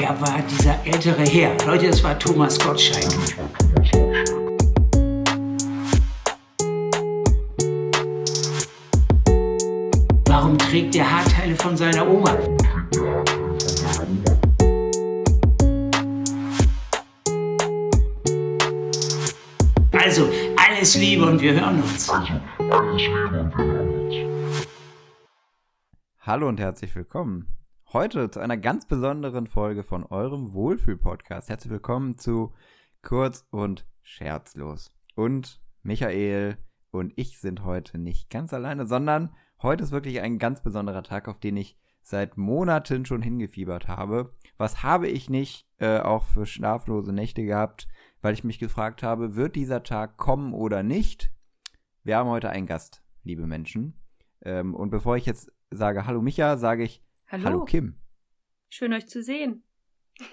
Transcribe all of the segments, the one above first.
wer war dieser ältere Herr? Leute, es war Thomas Gottschalk. Warum trägt der Haarteile von seiner Oma? Also, alles Liebe und wir hören uns. Hallo und herzlich willkommen. Heute zu einer ganz besonderen Folge von eurem Wohlfühl-Podcast. Herzlich willkommen zu Kurz und Scherzlos. Und Michael und ich sind heute nicht ganz alleine, sondern heute ist wirklich ein ganz besonderer Tag, auf den ich seit Monaten schon hingefiebert habe. Was habe ich nicht äh, auch für schlaflose Nächte gehabt? weil ich mich gefragt habe, wird dieser Tag kommen oder nicht? Wir haben heute einen Gast, liebe Menschen. Ähm, und bevor ich jetzt sage Hallo Micha, sage ich Hallo, Hallo Kim. Schön euch zu sehen.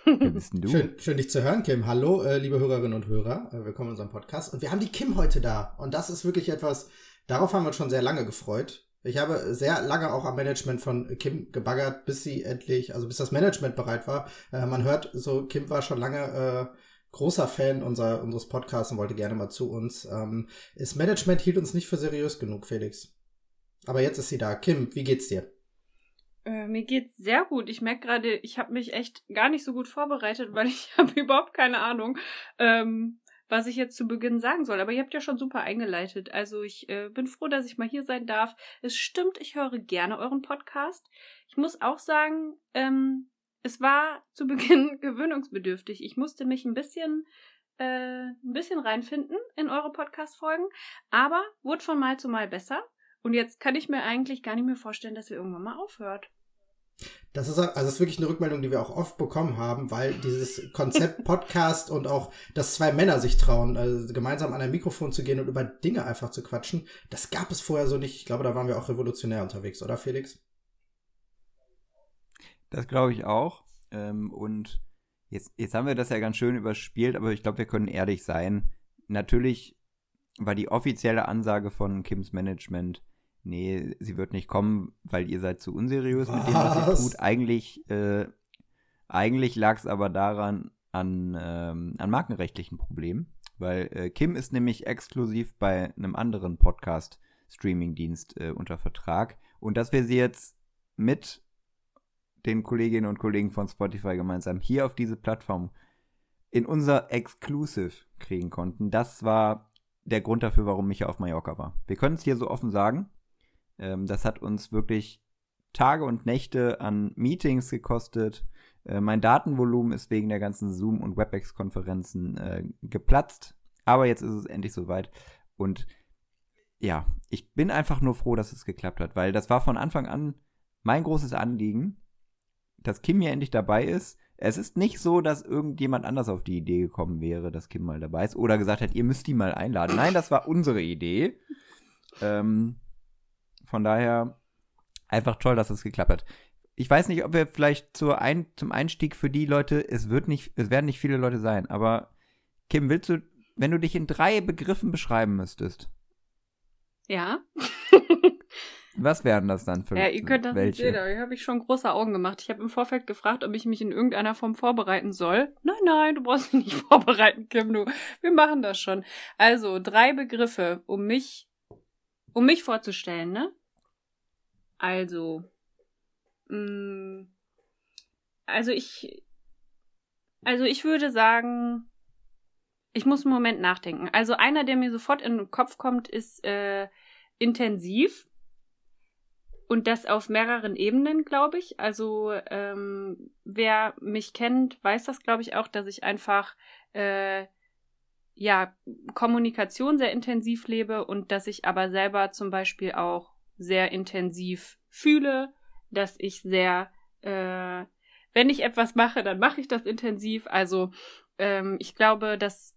Wer bist denn du? Schön, schön dich zu hören, Kim. Hallo, äh, liebe Hörerinnen und Hörer. Äh, willkommen in unserem Podcast. Und wir haben die Kim heute da. Und das ist wirklich etwas, darauf haben wir uns schon sehr lange gefreut. Ich habe sehr lange auch am Management von Kim gebaggert, bis sie endlich, also bis das Management bereit war. Äh, man hört so, Kim war schon lange äh, großer Fan unser, unseres Podcasts und wollte gerne mal zu uns. Ähm, das Management hielt uns nicht für seriös genug, Felix. Aber jetzt ist sie da. Kim, wie geht's dir? Äh, mir geht's sehr gut. Ich merke gerade, ich habe mich echt gar nicht so gut vorbereitet, weil ich habe überhaupt keine Ahnung, ähm, was ich jetzt zu Beginn sagen soll. Aber ihr habt ja schon super eingeleitet. Also ich äh, bin froh, dass ich mal hier sein darf. Es stimmt, ich höre gerne euren Podcast. Ich muss auch sagen, ähm, es war zu Beginn gewöhnungsbedürftig. Ich musste mich ein bisschen, äh, ein bisschen reinfinden in eure Podcast-Folgen, aber wurde von Mal zu Mal besser. Und jetzt kann ich mir eigentlich gar nicht mehr vorstellen, dass ihr irgendwann mal aufhört. Das ist, also das ist wirklich eine Rückmeldung, die wir auch oft bekommen haben, weil dieses Konzept Podcast und auch, dass zwei Männer sich trauen, also gemeinsam an ein Mikrofon zu gehen und über Dinge einfach zu quatschen, das gab es vorher so nicht. Ich glaube, da waren wir auch revolutionär unterwegs, oder Felix? Das glaube ich auch. Ähm, und jetzt, jetzt haben wir das ja ganz schön überspielt, aber ich glaube, wir können ehrlich sein. Natürlich war die offizielle Ansage von Kims Management, nee, sie wird nicht kommen, weil ihr seid zu unseriös was? mit dem, was ihr tut. Eigentlich, äh, eigentlich lag es aber daran, an, ähm, an markenrechtlichen Problemen, weil äh, Kim ist nämlich exklusiv bei einem anderen Podcast-Streaming-Dienst äh, unter Vertrag und dass wir sie jetzt mit den Kolleginnen und Kollegen von Spotify gemeinsam hier auf diese Plattform in unser Exclusive kriegen konnten. Das war der Grund dafür, warum Micha auf Mallorca war. Wir können es hier so offen sagen. Ähm, das hat uns wirklich Tage und Nächte an Meetings gekostet. Äh, mein Datenvolumen ist wegen der ganzen Zoom- und WebEx-Konferenzen äh, geplatzt. Aber jetzt ist es endlich soweit. Und ja, ich bin einfach nur froh, dass es geklappt hat, weil das war von Anfang an mein großes Anliegen, dass Kim hier endlich dabei ist. Es ist nicht so, dass irgendjemand anders auf die Idee gekommen wäre, dass Kim mal dabei ist oder gesagt hat, ihr müsst die mal einladen. Nein, das war unsere Idee. Ähm, von daher einfach toll, dass es geklappt hat. Ich weiß nicht, ob wir vielleicht zur Ein zum Einstieg für die Leute, es wird nicht, es werden nicht viele Leute sein, aber Kim, willst du, wenn du dich in drei Begriffen beschreiben müsstest? Ja. Was wären das dann für Ja, ihr könnt das welche? nicht sehen, aber hier habe ich schon große Augen gemacht. Ich habe im Vorfeld gefragt, ob ich mich in irgendeiner Form vorbereiten soll. Nein, nein, du brauchst mich nicht vorbereiten, Kim, du. Wir machen das schon. Also, drei Begriffe, um mich, um mich vorzustellen, ne? Also, mh, mm, also ich, also ich würde sagen, ich muss einen Moment nachdenken. Also einer, der mir sofort in den Kopf kommt, ist äh, intensiv. Und das auf mehreren Ebenen, glaube ich. Also ähm, wer mich kennt, weiß das, glaube ich, auch, dass ich einfach äh, ja Kommunikation sehr intensiv lebe und dass ich aber selber zum Beispiel auch sehr intensiv fühle, dass ich sehr, äh, wenn ich etwas mache, dann mache ich das intensiv. Also ähm, ich glaube, dass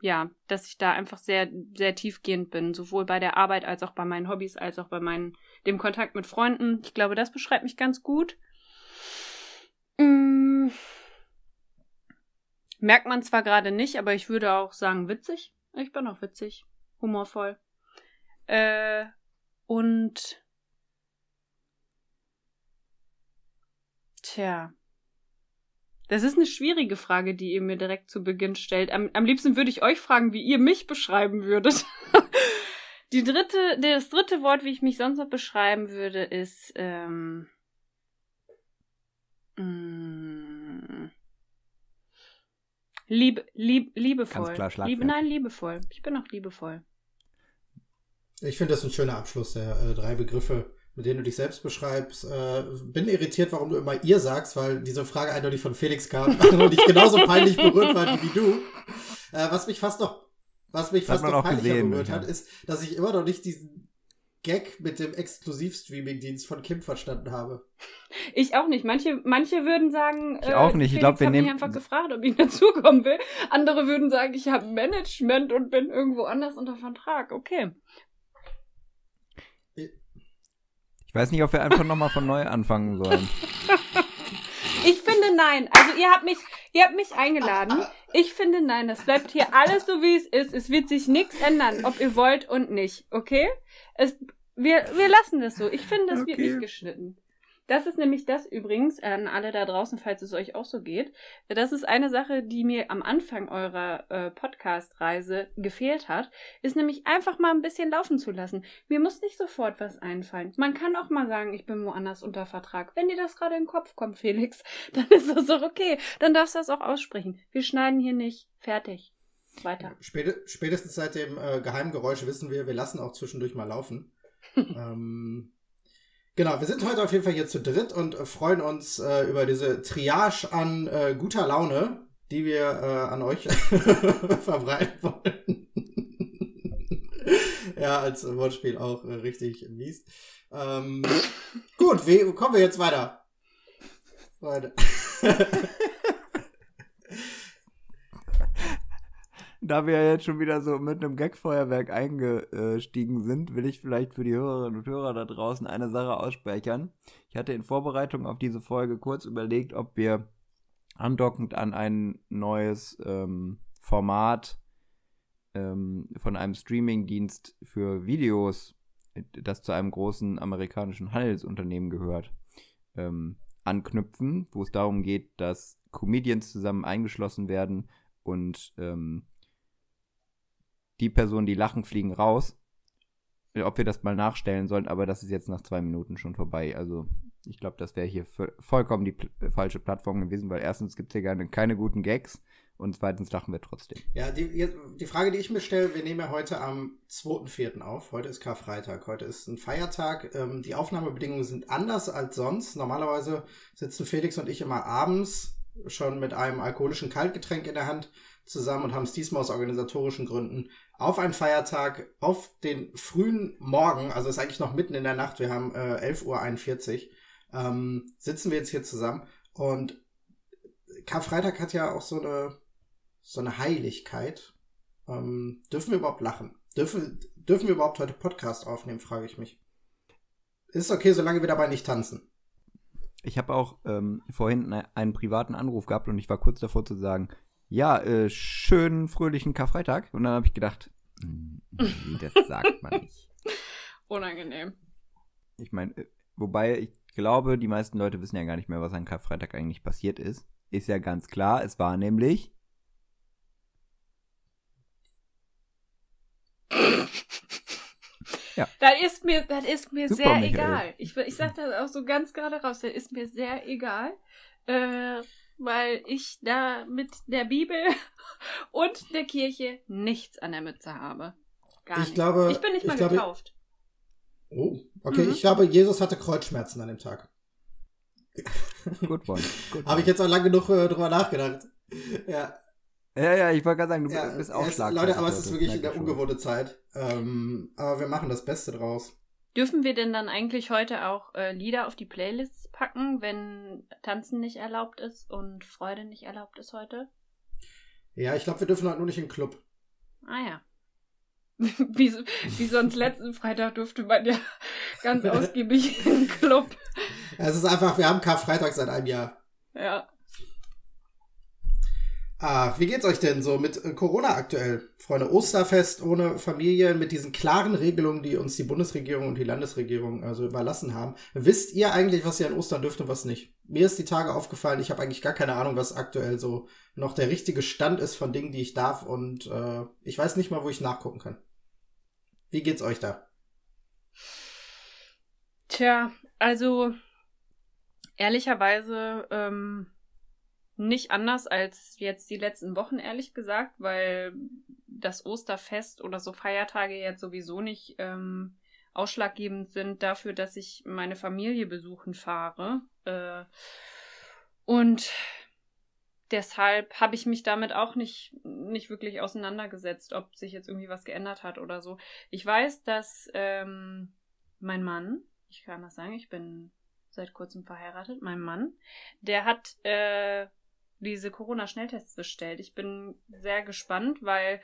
ja, dass ich da einfach sehr, sehr tiefgehend bin, sowohl bei der Arbeit als auch bei meinen Hobbys, als auch bei meinen, dem Kontakt mit Freunden. Ich glaube, das beschreibt mich ganz gut. Hm. Merkt man zwar gerade nicht, aber ich würde auch sagen witzig. Ich bin auch witzig, humorvoll. Äh, und tja, Das ist eine schwierige Frage, die ihr mir direkt zu Beginn stellt. Am, am liebsten würde ich euch fragen, wie ihr mich beschreiben würdet. die dritte, das dritte Wort, wie ich mich sonst noch beschreiben würde, ist ähm, mm, lieb, lieb, liebevoll. Ganz klar Liebe, Schlagwort. nein, liebevoll. Ich bin auch liebevoll. Ich finde das ein schöner Abschluss der äh, drei Begriffe, mit denen du dich selbst beschreibst. Äh, bin irritiert, warum du immer ihr sagst, weil diese Frage eindeutig von Felix kam und ich genauso peinlich berührt war wie du. Äh, was mich fast noch, was mich Das fast noch peinlicher gesehen, berührt ja. hat, ist, dass ich immer noch nicht diesen Gag mit dem Exklusivstreaming-Dienst von Kim verstanden habe. Ich auch nicht. Manche, manche würden sagen, Ich auch nicht. Ich Felix glaub, wir nehmen- einfach gefragt, ob ich dazukommen will. Andere würden sagen, ich habe Management und bin irgendwo anders unter Vertrag. Okay. Ich weiß nicht, ob wir einfach nochmal von neu anfangen sollen. Ich finde nein. Also ihr habt mich, ihr habt mich eingeladen. Ich finde nein. Das bleibt hier alles so wie es ist. Es wird sich nichts ändern, ob ihr wollt und nicht. Okay? Es, wir, wir lassen das so. Ich finde, das wird Okay. nicht geschnitten. Das ist nämlich das übrigens an alle da draußen, falls es euch auch so geht. Das ist eine Sache, die mir am Anfang eurer äh, Podcast-Reise gefehlt hat, ist nämlich einfach mal ein bisschen laufen zu lassen. Mir muss nicht sofort was einfallen. Man kann auch mal sagen, ich bin woanders unter Vertrag. Wenn dir das gerade in den Kopf kommt, Felix, dann ist das doch okay. Dann darfst du das auch aussprechen. Wir schneiden hier nicht. Fertig. Weiter. Späte, spätestens seit dem äh, Geheimgeräusch wissen wir, wir lassen auch zwischendurch mal laufen. ähm, genau, wir sind heute auf jeden Fall hier zu dritt und äh, freuen uns äh, über diese Triage an äh, guter Laune, die wir äh, an euch verbreiten wollen. ja, als Wortspiel auch äh, richtig mies. Ähm, gut, wie kommen wir jetzt weiter? Freunde. Da wir ja jetzt schon wieder so mit einem Gagfeuerwerk eingestiegen sind, will ich vielleicht für die Hörerinnen und Hörer da draußen eine Sache aussprechen. Ich hatte in Vorbereitung auf diese Folge kurz überlegt, ob wir andockend an ein neues ähm, Format ähm, von einem Streamingdienst für Videos, das zu einem großen amerikanischen Handelsunternehmen gehört, ähm, anknüpfen, wo es darum geht, dass Comedians zusammen eingeschlossen werden und ähm, die Personen, die lachen, fliegen raus. Äh, Ob wir das mal nachstellen sollen, aber das ist jetzt nach zwei Minuten schon vorbei. Also ich glaube, das wäre hier vo- vollkommen die falsche Plattform gewesen, weil erstens gibt es hier keine, keine guten Gags und zweitens lachen wir trotzdem. Ja, die, die Frage, die ich mir stelle, wir nehmen ja heute am 2.4. auf. Heute ist Karfreitag. Heute ist ein Feiertag. Ähm, die Aufnahmebedingungen sind anders als sonst. Normalerweise sitzen Felix und ich immer abends schon mit einem alkoholischen Kaltgetränk in der Hand zusammen und haben es diesmal aus organisatorischen Gründen auf einen Feiertag, auf den frühen Morgen, also ist eigentlich noch mitten in der Nacht, wir haben äh, 11.41 Uhr, ähm, sitzen wir jetzt hier zusammen und Karfreitag hat ja auch so eine so eine Heiligkeit. Ähm, dürfen wir überhaupt lachen? Dürfen, dürfen wir überhaupt heute Podcast aufnehmen, frage ich mich. Ist okay, solange wir dabei nicht tanzen. Ich habe auch ähm, vorhin ne- einen privaten Anruf gehabt und ich war kurz davor zu sagen, ja, äh, schönen fröhlichen Karfreitag. Und dann habe ich gedacht, "Mm, nee, das sagt man nicht. Unangenehm. Ich meine, äh, wobei ich glaube, die meisten Leute wissen ja gar nicht mehr, was an Karfreitag eigentlich passiert ist. Ist ja ganz klar, es war nämlich. Das ist mir, das ist mir Super, sehr Michael. egal. Ich, ich sag das auch so ganz gerade raus. Das ist mir sehr egal. Äh, weil ich da mit der Bibel und der Kirche nichts an der Mütze habe. Gar Ich nicht. glaube- ich bin nicht ich mal glaube- getauft. Oh, okay. Mhm. Ich glaube, Jesus hatte Kreuzschmerzen an dem Tag. Good one. Good Habe ich jetzt auch lange genug äh, drüber nachgedacht. Ja, Ja, ja, ich wollte gerade sagen, du ja bist auch Leute, aber es ist wirklich eine ungewohnte Zeit. Ähm, aber wir machen das Beste draus. Dürfen wir denn dann eigentlich heute auch äh, Lieder auf die Playlists packen, wenn Tanzen nicht erlaubt ist und Freude nicht erlaubt ist heute? Ja, ich glaube, wir dürfen heute nur nicht in den Club. Ah ja. wie, wie sonst letzten Freitag durfte man ja ganz ausgiebig in den Club. Es ist einfach, wir haben Karfreitag seit einem Jahr. Ja. Ah, wie geht's euch denn so mit äh, Corona aktuell? Freunde, Osterfest ohne Familie, mit diesen klaren Regelungen, die uns die Bundesregierung und die Landesregierung also überlassen haben. Wisst ihr eigentlich, was ihr an Ostern dürft und was nicht? mir ist die Tage aufgefallen, ich habe eigentlich gar keine Ahnung, was aktuell so noch der richtige Stand ist von Dingen, die ich darf und äh, ich weiß nicht mal, wo ich nachgucken kann. Wie geht's euch da? Tja, also ehrlicherweise ähm, nicht anders als jetzt die letzten Wochen, ehrlich gesagt, weil das Osterfest oder so Feiertage jetzt sowieso nicht ähm, ausschlaggebend sind dafür, dass ich meine Familie besuchen fahre. Äh, und deshalb habe ich mich damit auch nicht, nicht wirklich auseinandergesetzt, ob sich jetzt irgendwie was geändert hat oder so. Ich weiß, dass ähm, mein Mann, ich kann das sagen, ich bin seit kurzem verheiratet, mein Mann, der hat äh, diese Corona-Schnelltests bestellt. Ich bin sehr gespannt, weil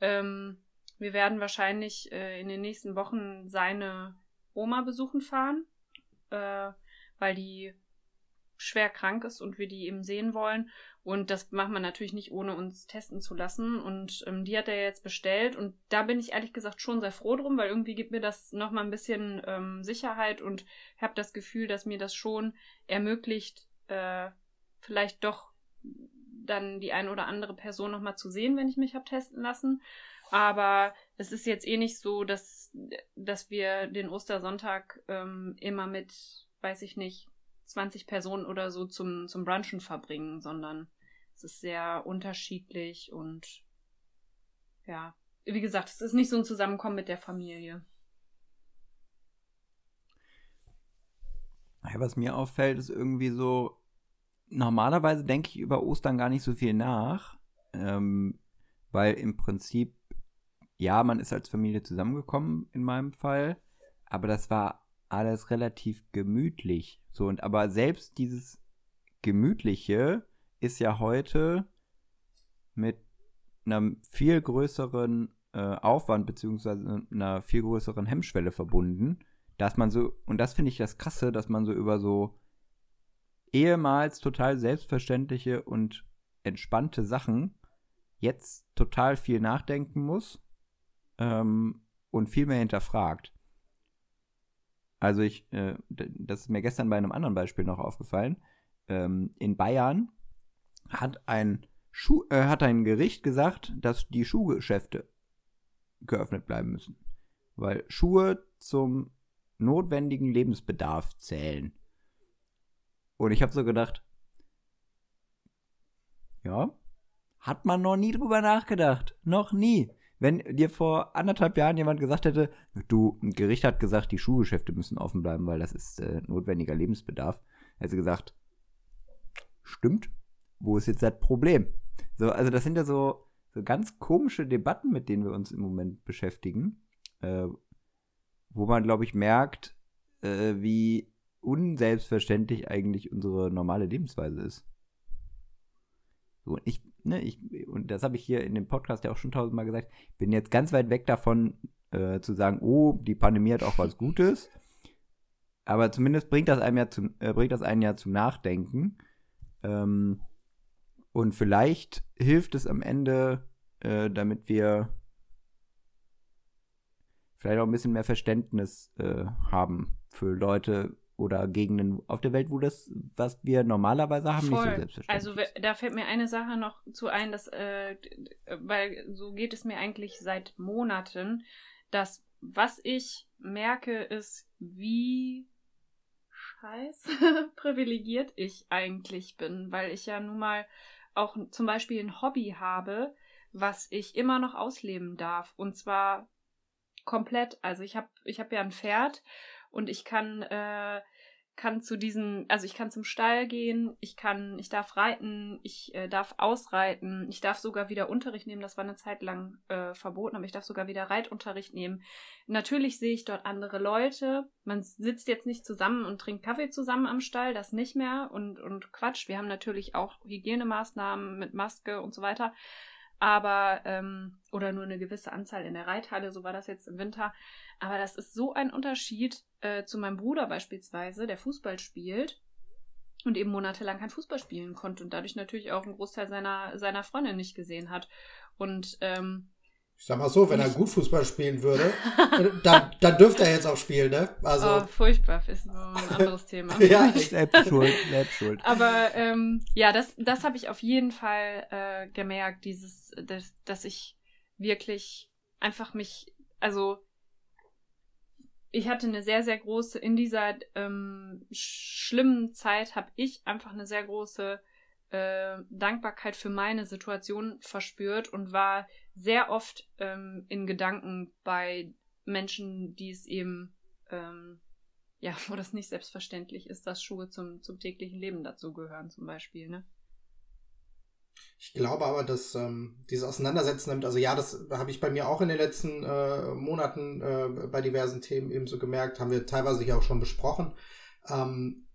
ähm, wir werden wahrscheinlich äh, in den nächsten Wochen seine Oma besuchen fahren, äh, weil die schwer krank ist und wir die eben sehen wollen. Und das macht man natürlich nicht, ohne uns testen zu lassen. Und ähm, die hat er jetzt bestellt. Und da bin ich ehrlich gesagt schon sehr froh drum, weil irgendwie gibt mir das nochmal ein bisschen ähm, Sicherheit und habe das Gefühl, dass mir das schon ermöglicht, äh, vielleicht doch dann die eine oder andere Person nochmal zu sehen, wenn ich mich habe testen lassen. Aber es ist jetzt eh nicht so, dass, dass wir den Ostersonntag ähm, immer mit, weiß ich nicht, 20 Personen oder so zum, zum Brunchen verbringen, sondern es ist sehr unterschiedlich und ja, wie gesagt, es ist nicht so ein Zusammenkommen mit der Familie. Was mir auffällt, ist irgendwie so, normalerweise denke ich über Ostern gar nicht so viel nach, ähm, weil im Prinzip, ja, man ist als Familie zusammengekommen in meinem Fall, aber das war alles relativ gemütlich. So, und aber selbst dieses Gemütliche ist ja heute mit einem viel größeren äh, Aufwand beziehungsweise einer viel größeren Hemmschwelle verbunden, dass man so, und das finde ich das Krasse, dass man so über so ehemals total selbstverständliche und entspannte Sachen jetzt total viel nachdenken muss ähm, und viel mehr hinterfragt. Also ich, äh, das ist mir gestern bei einem anderen Beispiel noch aufgefallen. Ähm, in Bayern hat ein Schuh, äh, hat ein Gericht gesagt, dass die Schuhgeschäfte geöffnet bleiben müssen. Weil Schuhe zum notwendigen Lebensbedarf zählen. Und ich habe so gedacht, ja, hat man noch nie drüber nachgedacht. Noch nie. Wenn dir vor anderthalb Jahren jemand gesagt hätte, du, ein Gericht hat gesagt, die Schuhgeschäfte müssen offen bleiben, weil das ist äh, notwendiger Lebensbedarf, hätte gesagt, stimmt, wo ist jetzt das Problem? So, also das sind ja so, so ganz komische Debatten, mit denen wir uns im Moment beschäftigen, äh, wo man, glaube ich, merkt, äh, wie unselbstverständlich eigentlich unsere normale Lebensweise ist. So, ich, ne, ich, und das habe ich hier in dem Podcast ja auch schon tausendmal gesagt, bin jetzt ganz weit weg davon, äh, zu sagen, oh, die Pandemie hat auch was Gutes. Aber zumindest bringt das einem ja zum, äh, bringt das einen ja zum Nachdenken. Ähm, und vielleicht hilft es am Ende, äh, damit wir vielleicht auch ein bisschen mehr Verständnis äh, haben für Leute, oder Gegenden auf der Welt, wo das, was wir normalerweise haben, Voll. nicht so selbstverständlich Also da fällt mir eine Sache noch zu ein, dass, äh, weil so geht es mir eigentlich seit Monaten, dass was ich merke, ist, wie scheiß privilegiert ich eigentlich bin, weil ich ja nun mal auch zum Beispiel ein Hobby habe, was ich immer noch ausleben darf. Und zwar komplett. Also ich habe ich hab ja ein Pferd und ich kann äh, kann zu diesen, also ich kann zum Stall gehen, ich kann, ich darf reiten, ich äh, darf ausreiten, ich darf sogar wieder Unterricht nehmen, das war eine Zeit lang äh, verboten, aber ich darf sogar wieder Reitunterricht nehmen. Natürlich sehe ich dort andere Leute, man sitzt jetzt nicht zusammen und trinkt Kaffee zusammen am Stall, das nicht mehr und, und quatscht. Wir haben natürlich auch Hygienemaßnahmen mit Maske und so weiter, aber, ähm, oder nur eine gewisse Anzahl in der Reithalle, so war das jetzt im Winter. Aber das ist so ein Unterschied äh, zu meinem Bruder beispielsweise, der Fußball spielt und eben monatelang kein Fußball spielen konnte und dadurch natürlich auch einen Großteil seiner, seiner Freundin nicht gesehen hat. Und ähm, Ich sag mal so, wenn er gut Fußball spielen würde, dann, dann dürfte er jetzt auch spielen, ne? Also. Oh, furchtbar, ist so ein anderes Thema. ja, Selbst schuld, selbst schuld. Aber ähm, ja, das, das habe ich auf jeden Fall äh, gemerkt, dieses, dass, dass ich wirklich einfach mich, also ich hatte eine sehr, sehr große, in dieser ähm, schlimmen Zeit habe ich einfach eine sehr große äh, Dankbarkeit für meine Situation verspürt und war sehr oft ähm, in Gedanken bei Menschen, die es eben, ähm, ja, wo das nicht selbstverständlich ist, dass Schuhe zum, zum täglichen Leben dazugehören, zum Beispiel, ne? Ich glaube aber, dass ähm, dieses Auseinandersetzen damit, also ja, das habe ich bei mir auch in den letzten äh, Monaten äh, bei diversen Themen eben so gemerkt, haben wir teilweise hier auch schon besprochen. Ähm,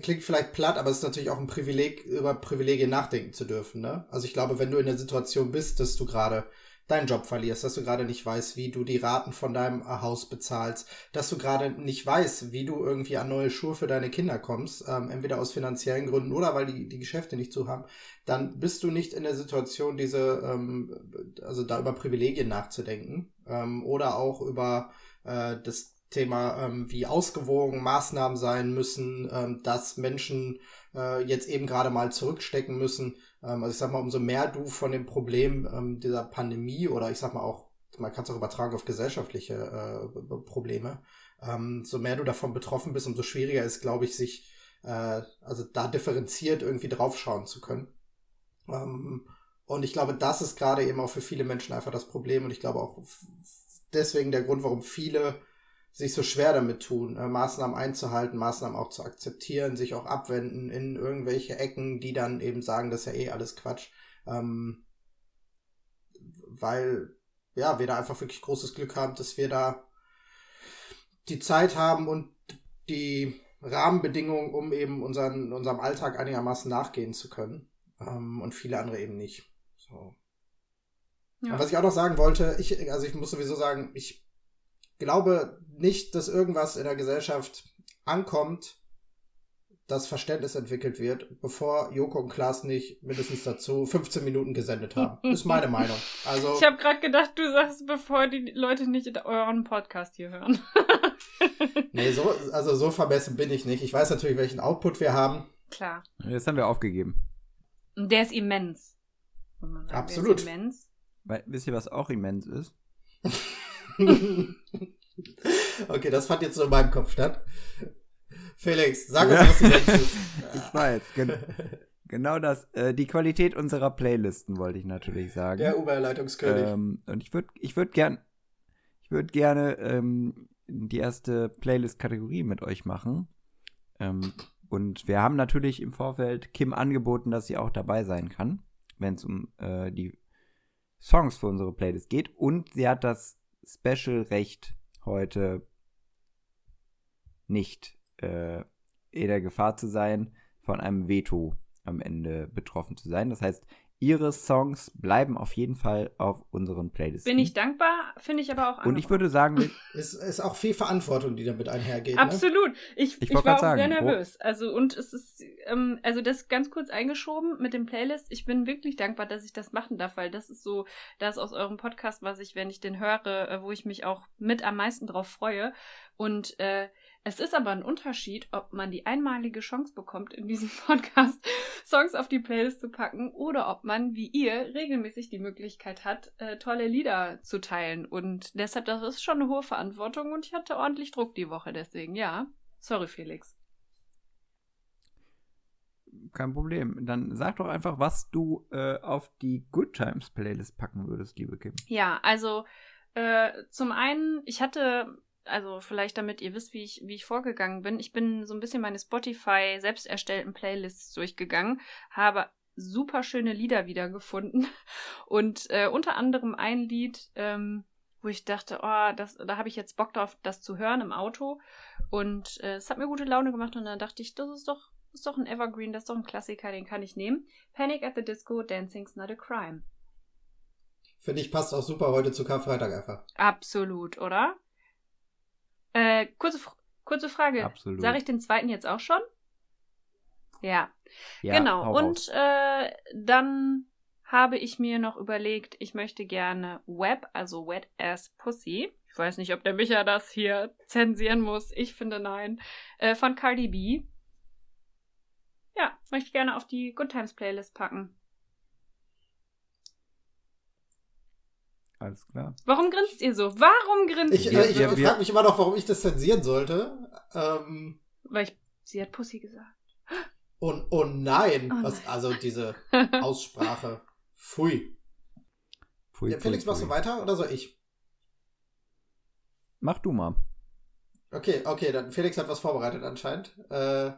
klingt vielleicht platt, aber es ist natürlich auch ein Privileg, über Privilegien nachdenken zu dürfen. Ne? Also ich glaube, wenn du in der Situation bist, dass du gerade deinen Job verlierst, dass du gerade nicht weißt, wie du die Raten von deinem Haus bezahlst, dass du gerade nicht weißt, wie du irgendwie an neue Schuhe für deine Kinder kommst, ähm, entweder aus finanziellen Gründen oder weil die, die Geschäfte nicht zu haben, dann bist du nicht in der Situation, diese, ähm, also da über Privilegien nachzudenken ähm, oder auch über äh, das Thema, ähm, wie ausgewogen Maßnahmen sein müssen, ähm, dass Menschen äh, jetzt eben gerade mal zurückstecken müssen. Ähm, also ich sag mal, umso mehr du von dem Problem ähm, dieser Pandemie oder ich sag mal auch, man kann es auch übertragen auf gesellschaftliche äh, Probleme, ähm, so mehr du davon betroffen bist, umso schwieriger ist, glaube ich, sich äh, also da differenziert irgendwie draufschauen zu können. Ähm, und ich glaube, das ist gerade eben auch für viele Menschen einfach das Problem und ich glaube auch deswegen der Grund, warum viele sich so schwer damit tun, äh, Maßnahmen einzuhalten, Maßnahmen auch zu akzeptieren, sich auch abwenden in irgendwelche Ecken, die dann eben sagen, das ist ja eh alles Quatsch. Ähm, weil, ja, wir da einfach wirklich großes Glück haben, dass wir da die Zeit haben und die Rahmenbedingungen, um eben unseren, unserem Alltag einigermaßen nachgehen zu können. Ähm, und viele andere eben nicht. So. Ja. Was ich auch noch sagen wollte, ich, also ich muss sowieso sagen, ich glaube nicht, dass irgendwas in der Gesellschaft ankommt, das Verständnis entwickelt wird, bevor Joko und Klaas nicht mindestens dazu 15 Minuten gesendet haben. Das ist meine Meinung. Also ich habe gerade gedacht, du sagst, bevor die Leute nicht euren Podcast hier hören. nee, so, also so vermessen bin ich nicht. Ich weiß natürlich, welchen Output wir haben. Klar. Das haben wir aufgegeben. Und der ist immens. Absolut. Ist immens. Weil, wisst ihr, was auch immens ist? Okay, das fand jetzt so in meinem Kopf statt. Felix, sag uns, was du denkst. ich weiß, gen genau das. Äh, die Qualität unserer Playlisten wollte ich natürlich sagen. Der Überleitungskönig. Ähm, und ich würde ich würd gern, ich würde gerne ähm, die erste Playlist-Kategorie mit euch machen. Ähm, und wir haben natürlich im Vorfeld Kim angeboten, dass sie auch dabei sein kann, wenn es um äh, die Songs für unsere Playlist geht. Und sie hat das Special-Recht heute nicht äh, in der Gefahr zu sein, von einem Veto am Ende betroffen zu sein. Das heißt, ihre Songs bleiben auf jeden Fall auf unseren Playlists. Bin ich dankbar, finde ich aber auch andere. Und ich würde sagen, es ist auch viel Verantwortung, die damit einhergeht. Ne? Absolut. Ne? Ich, ich, ich war auch sagen, sehr nervös. Also und es ist, ähm, also das ganz kurz eingeschoben mit dem Playlist. Ich bin wirklich dankbar, dass ich das machen darf, weil das ist so das aus eurem Podcast, was ich, wenn ich den höre, äh, wo ich mich auch mit am meisten drauf freue. Und äh, es ist aber ein Unterschied, ob man die einmalige Chance bekommt, in diesem Podcast Songs auf die Playlist zu packen oder ob man, wie ihr, regelmäßig die Möglichkeit hat, äh, tolle Lieder zu teilen. Und deshalb, das ist schon eine hohe Verantwortung und ich hatte ordentlich Druck die Woche, deswegen ja. Sorry, Felix. Kein Problem. Dann sag doch einfach, was du äh, auf die Good Times Playlist packen würdest, liebe Kim. Ja, also äh, zum einen, ich hatte also vielleicht damit ihr wisst, wie ich, wie ich vorgegangen bin. Ich bin so ein bisschen meine Spotify selbst erstellten Playlists durchgegangen, habe super schöne Lieder wiedergefunden und äh, unter anderem ein Lied, ähm, wo ich dachte, oh, das, da habe ich jetzt Bock drauf, das zu hören im Auto und äh, es hat mir gute Laune gemacht und dann dachte ich, das ist doch, das ist doch ein Evergreen, das ist doch ein Klassiker, den kann ich nehmen. Panic at the Disco, Dancing's Not a Crime. Finde ich passt auch super heute zu Karfreitag einfach. Absolut, oder? Äh, kurze, kurze Frage. Absolut. Sage ich den zweiten jetzt auch schon? Ja. ja genau. Und äh, dann habe ich mir noch überlegt, ich möchte gerne Web, also Wet Ass Pussy. Ich weiß nicht, ob der Micha das hier zensieren muss. Ich finde nein. Äh, von Cardi B. Ja, möchte ich gerne auf die Good Times Playlist packen. Alles klar. Warum grinst ihr so? Warum grinst Ich, ihr ich so? wir- frage mich immer noch, warum ich das zensieren sollte. Ähm, Weil ich, sie hat Pussy gesagt. und oh nein, Oh was, nein. also diese Aussprache. Pfui. Pfui, Ja, Felix, pfui, machst du weiter oder soll ich? Mach du mal. Okay, okay, dann Felix hat was vorbereitet anscheinend. Äh,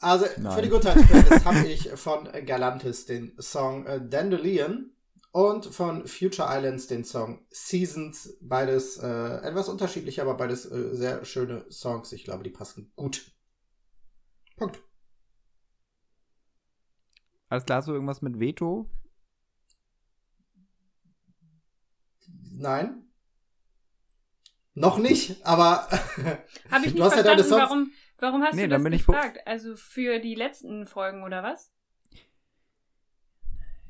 also Nein. für die Good Times Playlist habe ich von Galantis den Song äh, Dandelion und von Future Islands den Song Seasons. Beides äh, etwas unterschiedlich, aber beides äh, sehr schöne Songs. Ich glaube, die passen gut. Punkt. Alles klar, hast du irgendwas mit Veto? Nein. Noch nicht, aber Habe ich Du nicht hast ja deine verstanden, Songs- warum, warum hast Nee, du dann das gefragt? Also für die letzten Folgen oder was?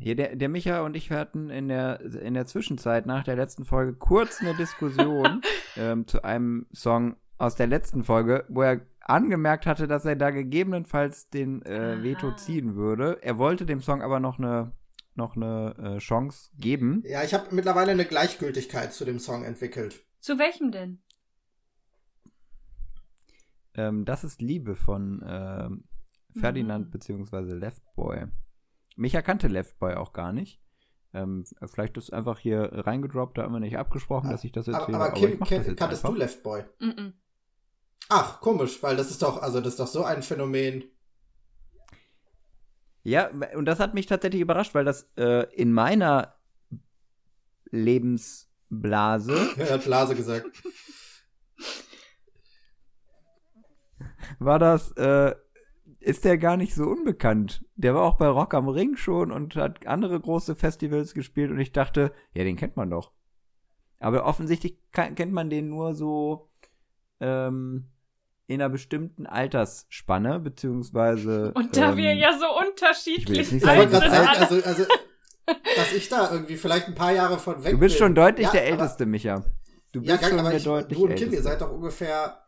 Hier, der, der Micha und ich hatten in der, in der Zwischenzeit nach der letzten Folge kurz eine Diskussion ähm, zu einem Song aus der letzten Folge, wo er angemerkt hatte, dass er da gegebenenfalls den äh, Veto Aha. ziehen würde. Er wollte dem Song aber noch eine, noch eine äh, Chance geben. ja, ich habe mittlerweile eine Gleichgültigkeit zu dem Song entwickelt. Zu welchem denn? Ähm, das ist Liebe von ähm, Ferdinand Mhm. beziehungsweise Leftboy. Micha kannte Leftboy auch gar nicht. Ähm, vielleicht ist einfach hier reingedroppt, da haben wir nicht abgesprochen, dass ich das Aber, erzähle. aber ich Kim, jetzt kanntest einfach. du Left Boy? Mm-mm. Ach, komisch, weil das ist doch, also das ist doch so ein Phänomen. Ja, und das hat mich tatsächlich überrascht, weil das äh, in meiner Lebensblase Er hat Blase gesagt. war das, äh, ist der gar nicht so unbekannt. Der war auch bei Rock am Ring schon und hat andere große Festivals gespielt und ich dachte, ja, den kennt man doch. Aber offensichtlich kennt man den nur so ähm, in einer bestimmten Altersspanne, beziehungsweise. Und da ähm, wir ja so unterschiedlich sind, alle- also, also, dass ich da irgendwie vielleicht ein paar Jahre von weg Du bist bin. schon deutlich Ja, der aber- Älteste, Micha. Du bist Ja, schon aber der ich, deutlich du und Kim, Älteste. ihr seid doch ungefähr.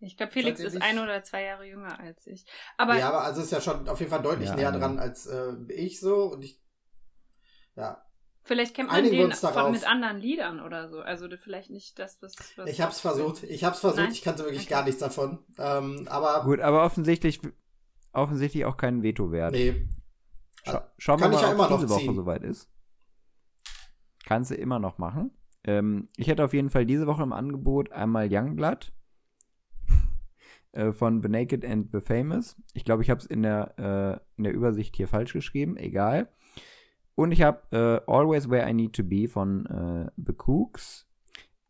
Ich glaube, Felix ist ein oder zwei Jahre jünger als ich. Aber ja, aber also ist ja schon auf jeden Fall deutlich Ja, näher eine. dran als äh, ich so. Und ich. Ja. vielleicht kennt man einigen den uns von, mit anderen Liedern oder so. Also vielleicht nicht das, was. was Ich hab's versucht. Ich hab's versucht. Nein? Ich kannte wirklich Okay. gar nichts davon. Ähm, aber. Gut, aber offensichtlich, offensichtlich auch kein Veto wert. Nee. Scha schauen Kann wir ich mal, ja ob diese Woche ziehen. soweit ist. Kannst du immer noch machen. Ähm, ich hätte auf jeden Fall diese Woche im Angebot einmal Youngblood äh, von Benaked and Befamous. Ich glaube, ich habe es in, der, äh, in der Übersicht hier falsch geschrieben. Egal. Und ich habe äh, Always Where I Need to Be von äh, The Cooks.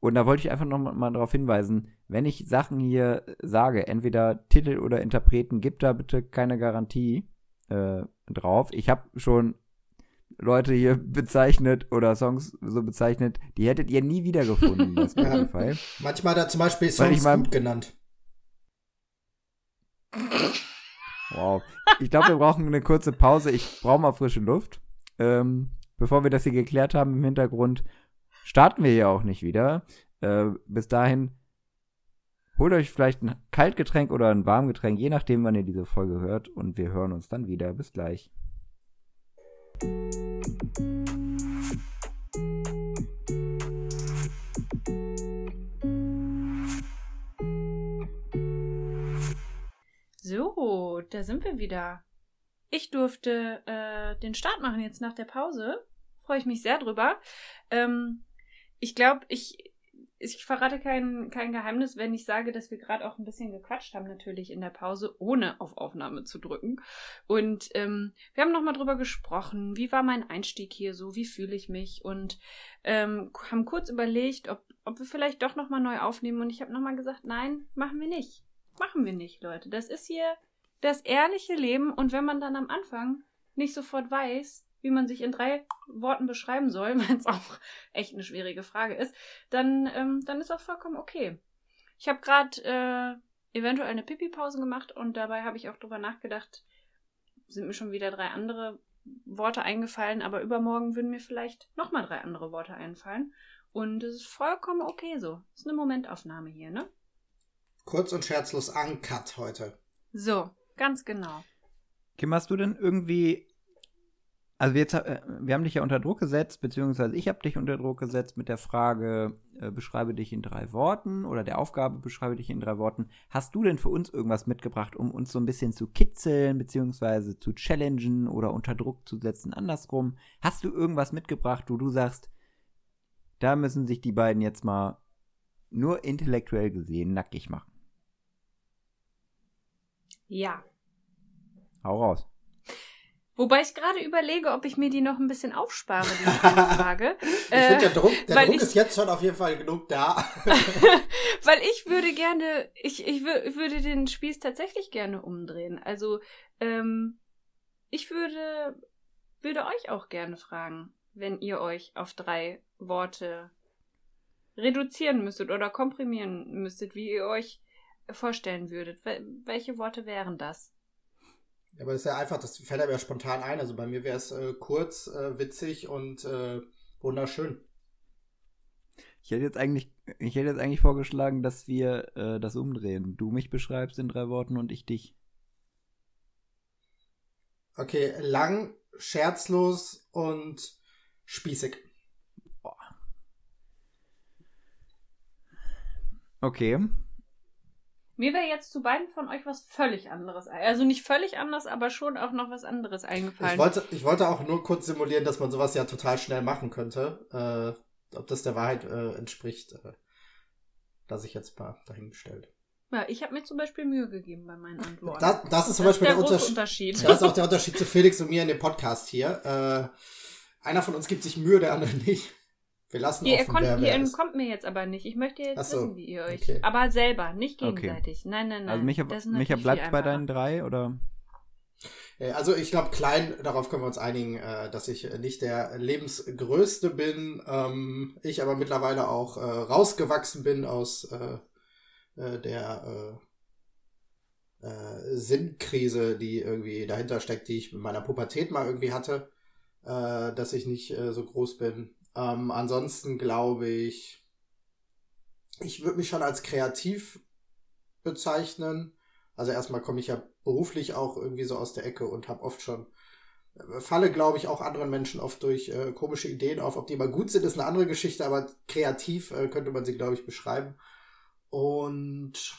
Und da wollte ich einfach noch mal, mal darauf hinweisen, wenn ich Sachen hier sage, entweder Titel oder Interpreten, gibt da bitte keine Garantie äh, drauf. Ich habe schon Leute hier bezeichnet oder Songs so bezeichnet, die hättet ihr nie wiedergefunden bei Spotify. Manchmal hat er zum Beispiel Songs mein- gut genannt. Wow. Ich glaube, wir brauchen eine kurze Pause. Ich brauche mal frische Luft. Ähm, bevor wir das hier geklärt haben im Hintergrund, starten wir hier auch nicht wieder. Äh, bis dahin holt euch vielleicht ein Kaltgetränk oder ein Warmgetränk, je nachdem, wann ihr diese Folge hört. Und wir hören uns dann wieder. Bis gleich. So, da sind wir wieder. Ich durfte äh, den Start machen jetzt nach der Pause. Freue ich mich sehr drüber. Ähm, ich glaube, ich, ich verrate kein, kein Geheimnis, wenn ich sage, dass wir gerade auch ein bisschen gequatscht haben, natürlich in der Pause, ohne auf Aufnahme zu drücken. Und ähm, wir haben nochmal drüber gesprochen, wie war mein Einstieg hier so, wie fühle ich mich und ähm, haben kurz überlegt, ob, ob wir vielleicht doch nochmal neu aufnehmen. Und ich habe nochmal gesagt, nein, machen wir nicht. Machen wir nicht, Leute. Das ist hier das ehrliche Leben. Und wenn man dann am Anfang nicht sofort weiß, wie man sich in drei Worten beschreiben soll, weil es auch echt eine schwierige Frage ist, dann, ähm, dann ist das vollkommen okay. Ich habe gerade äh, eventuell eine Pipi-Pause gemacht und dabei habe ich auch drüber nachgedacht, sind mir schon wieder drei andere Worte eingefallen, aber übermorgen würden mir vielleicht nochmal drei andere Worte einfallen. Und es ist vollkommen okay so. Ist eine Momentaufnahme hier, ne? Kurz und scherzlos uncut heute. So, ganz genau. Kim, hast du denn irgendwie. Also wir, jetzt, äh, wir haben dich ja unter Druck gesetzt, beziehungsweise ich habe dich unter Druck gesetzt mit der Frage, äh, beschreibe dich in drei Worten oder der Aufgabe, beschreibe dich in drei Worten. Hast du denn für uns irgendwas mitgebracht, um uns so ein bisschen zu kitzeln, beziehungsweise zu challengen oder unter Druck zu setzen? Andersrum, hast du irgendwas mitgebracht, wo du sagst, da müssen sich die beiden jetzt mal nur intellektuell gesehen nackig machen? Ja. Hau raus. Wobei ich gerade überlege, ob ich mir die noch ein bisschen aufspare, diese Frage. Ich finde, der Druck, der weil Druck ich- ist jetzt schon auf jeden Fall genug da. Weil ich würde gerne, ich, ich wür- würde den Spieß tatsächlich gerne umdrehen. Also, ähm, ich würde, würde euch auch gerne fragen, wenn ihr euch auf drei Worte reduzieren müsstet oder komprimieren müsstet, wie ihr euch vorstellen würdet. Wel welche Worte wären das? Aber das ist ja einfach, das fällt einem ja spontan ein. Also bei mir wäre es äh, kurz, äh, witzig und äh, wunderschön. Ich hätte jetzt eigentlich, ich hätte jetzt eigentlich vorgeschlagen, dass wir äh, das umdrehen. Du mich beschreibst in drei Worten und ich dich. Okay, lang, scherzlos und spießig. Okay. Mir wäre jetzt zu beiden von euch was völlig anderes. Also nicht völlig anders, aber schon auch noch was anderes eingefallen. Ich wollte, ich wollte auch nur kurz simulieren, dass man sowas ja total schnell machen könnte. Äh, ob das der Wahrheit äh, entspricht, äh, lasse ich jetzt mal dahingestellt. ja, ich habe mir zum Beispiel Mühe gegeben bei meinen Antworten. Das, das ist zum Das ist Beispiel der der, große Unterschied. Unterschied. Das ist auch der Unterschied zu Felix und mir in dem Podcast hier. Äh, einer von uns gibt sich Mühe, der andere nicht. Wir lassen Ihr, offen, konnt, wer, ihr wer ist. entkommt mir jetzt aber nicht. Ich möchte jetzt so, wissen, wie ihr euch. okay. Aber selber, nicht Okay. gegenseitig. Nein, nein, nein. Also Micha, Micha bleibt bei deinen drei oder? Äh, Also ich glaube, klein, darauf können wir uns einigen, äh, dass ich nicht der lebensgrößte bin, ähm, ich aber mittlerweile auch äh, rausgewachsen bin aus der Sinnkrise, die irgendwie dahinter steckt, die ich mit meiner Pubertät mal irgendwie hatte, dass ich nicht so groß bin. Ähm, ansonsten glaube ich, ich würde mich schon als kreativ bezeichnen. Also erstmal komme ich ja beruflich auch irgendwie so aus der Ecke und habe oft schon äh, falle, glaube ich, auch anderen Menschen oft durch äh, komische Ideen auf. Ob die mal gut sind, ist eine andere Geschichte, aber kreativ äh, könnte man sie, glaube ich, beschreiben. Und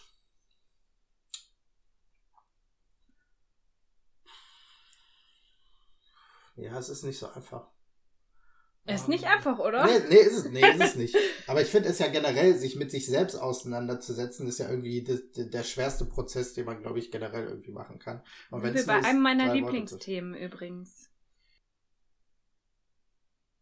ja, es ist nicht so einfach. Ist nicht einfach, oder? Nee, nee, ist es, nee, ist es nicht. Aber ich finde es ja generell, sich mit sich selbst auseinanderzusetzen, ist ja irgendwie das, der schwerste Prozess, den man, glaube ich, generell irgendwie machen kann. Und wenn's bei einem meiner Lieblingsthemen übrigens.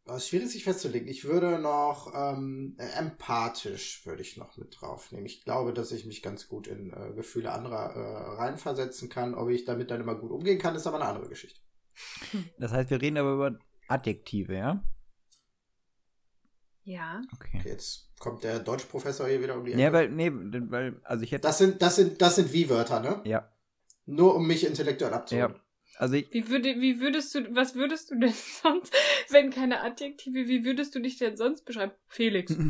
Aber es ist schwierig, sich festzulegen. Ich würde noch ähm, äh, empathisch würde ich noch mit draufnehmen. Ich glaube, dass ich mich ganz gut in äh, Gefühle anderer äh, reinversetzen kann. Ob ich damit dann immer gut umgehen kann, ist aber eine andere Geschichte. Das heißt, wir reden aber über Adjektive, ja? Ja. Okay. Okay, jetzt kommt der Deutschprofessor hier wieder um die Ecke. Ja, weil, nee, weil, also ich hätte. das sind, das sind, das sind Wie-Wörter, ne? ja, Nur um mich intellektuell abzuholen. ja. Also ich, Wie, würde, wie würdest du, was würdest du denn sonst, wenn keine Adjektive, wie würdest du dich denn sonst beschreiben? Felix.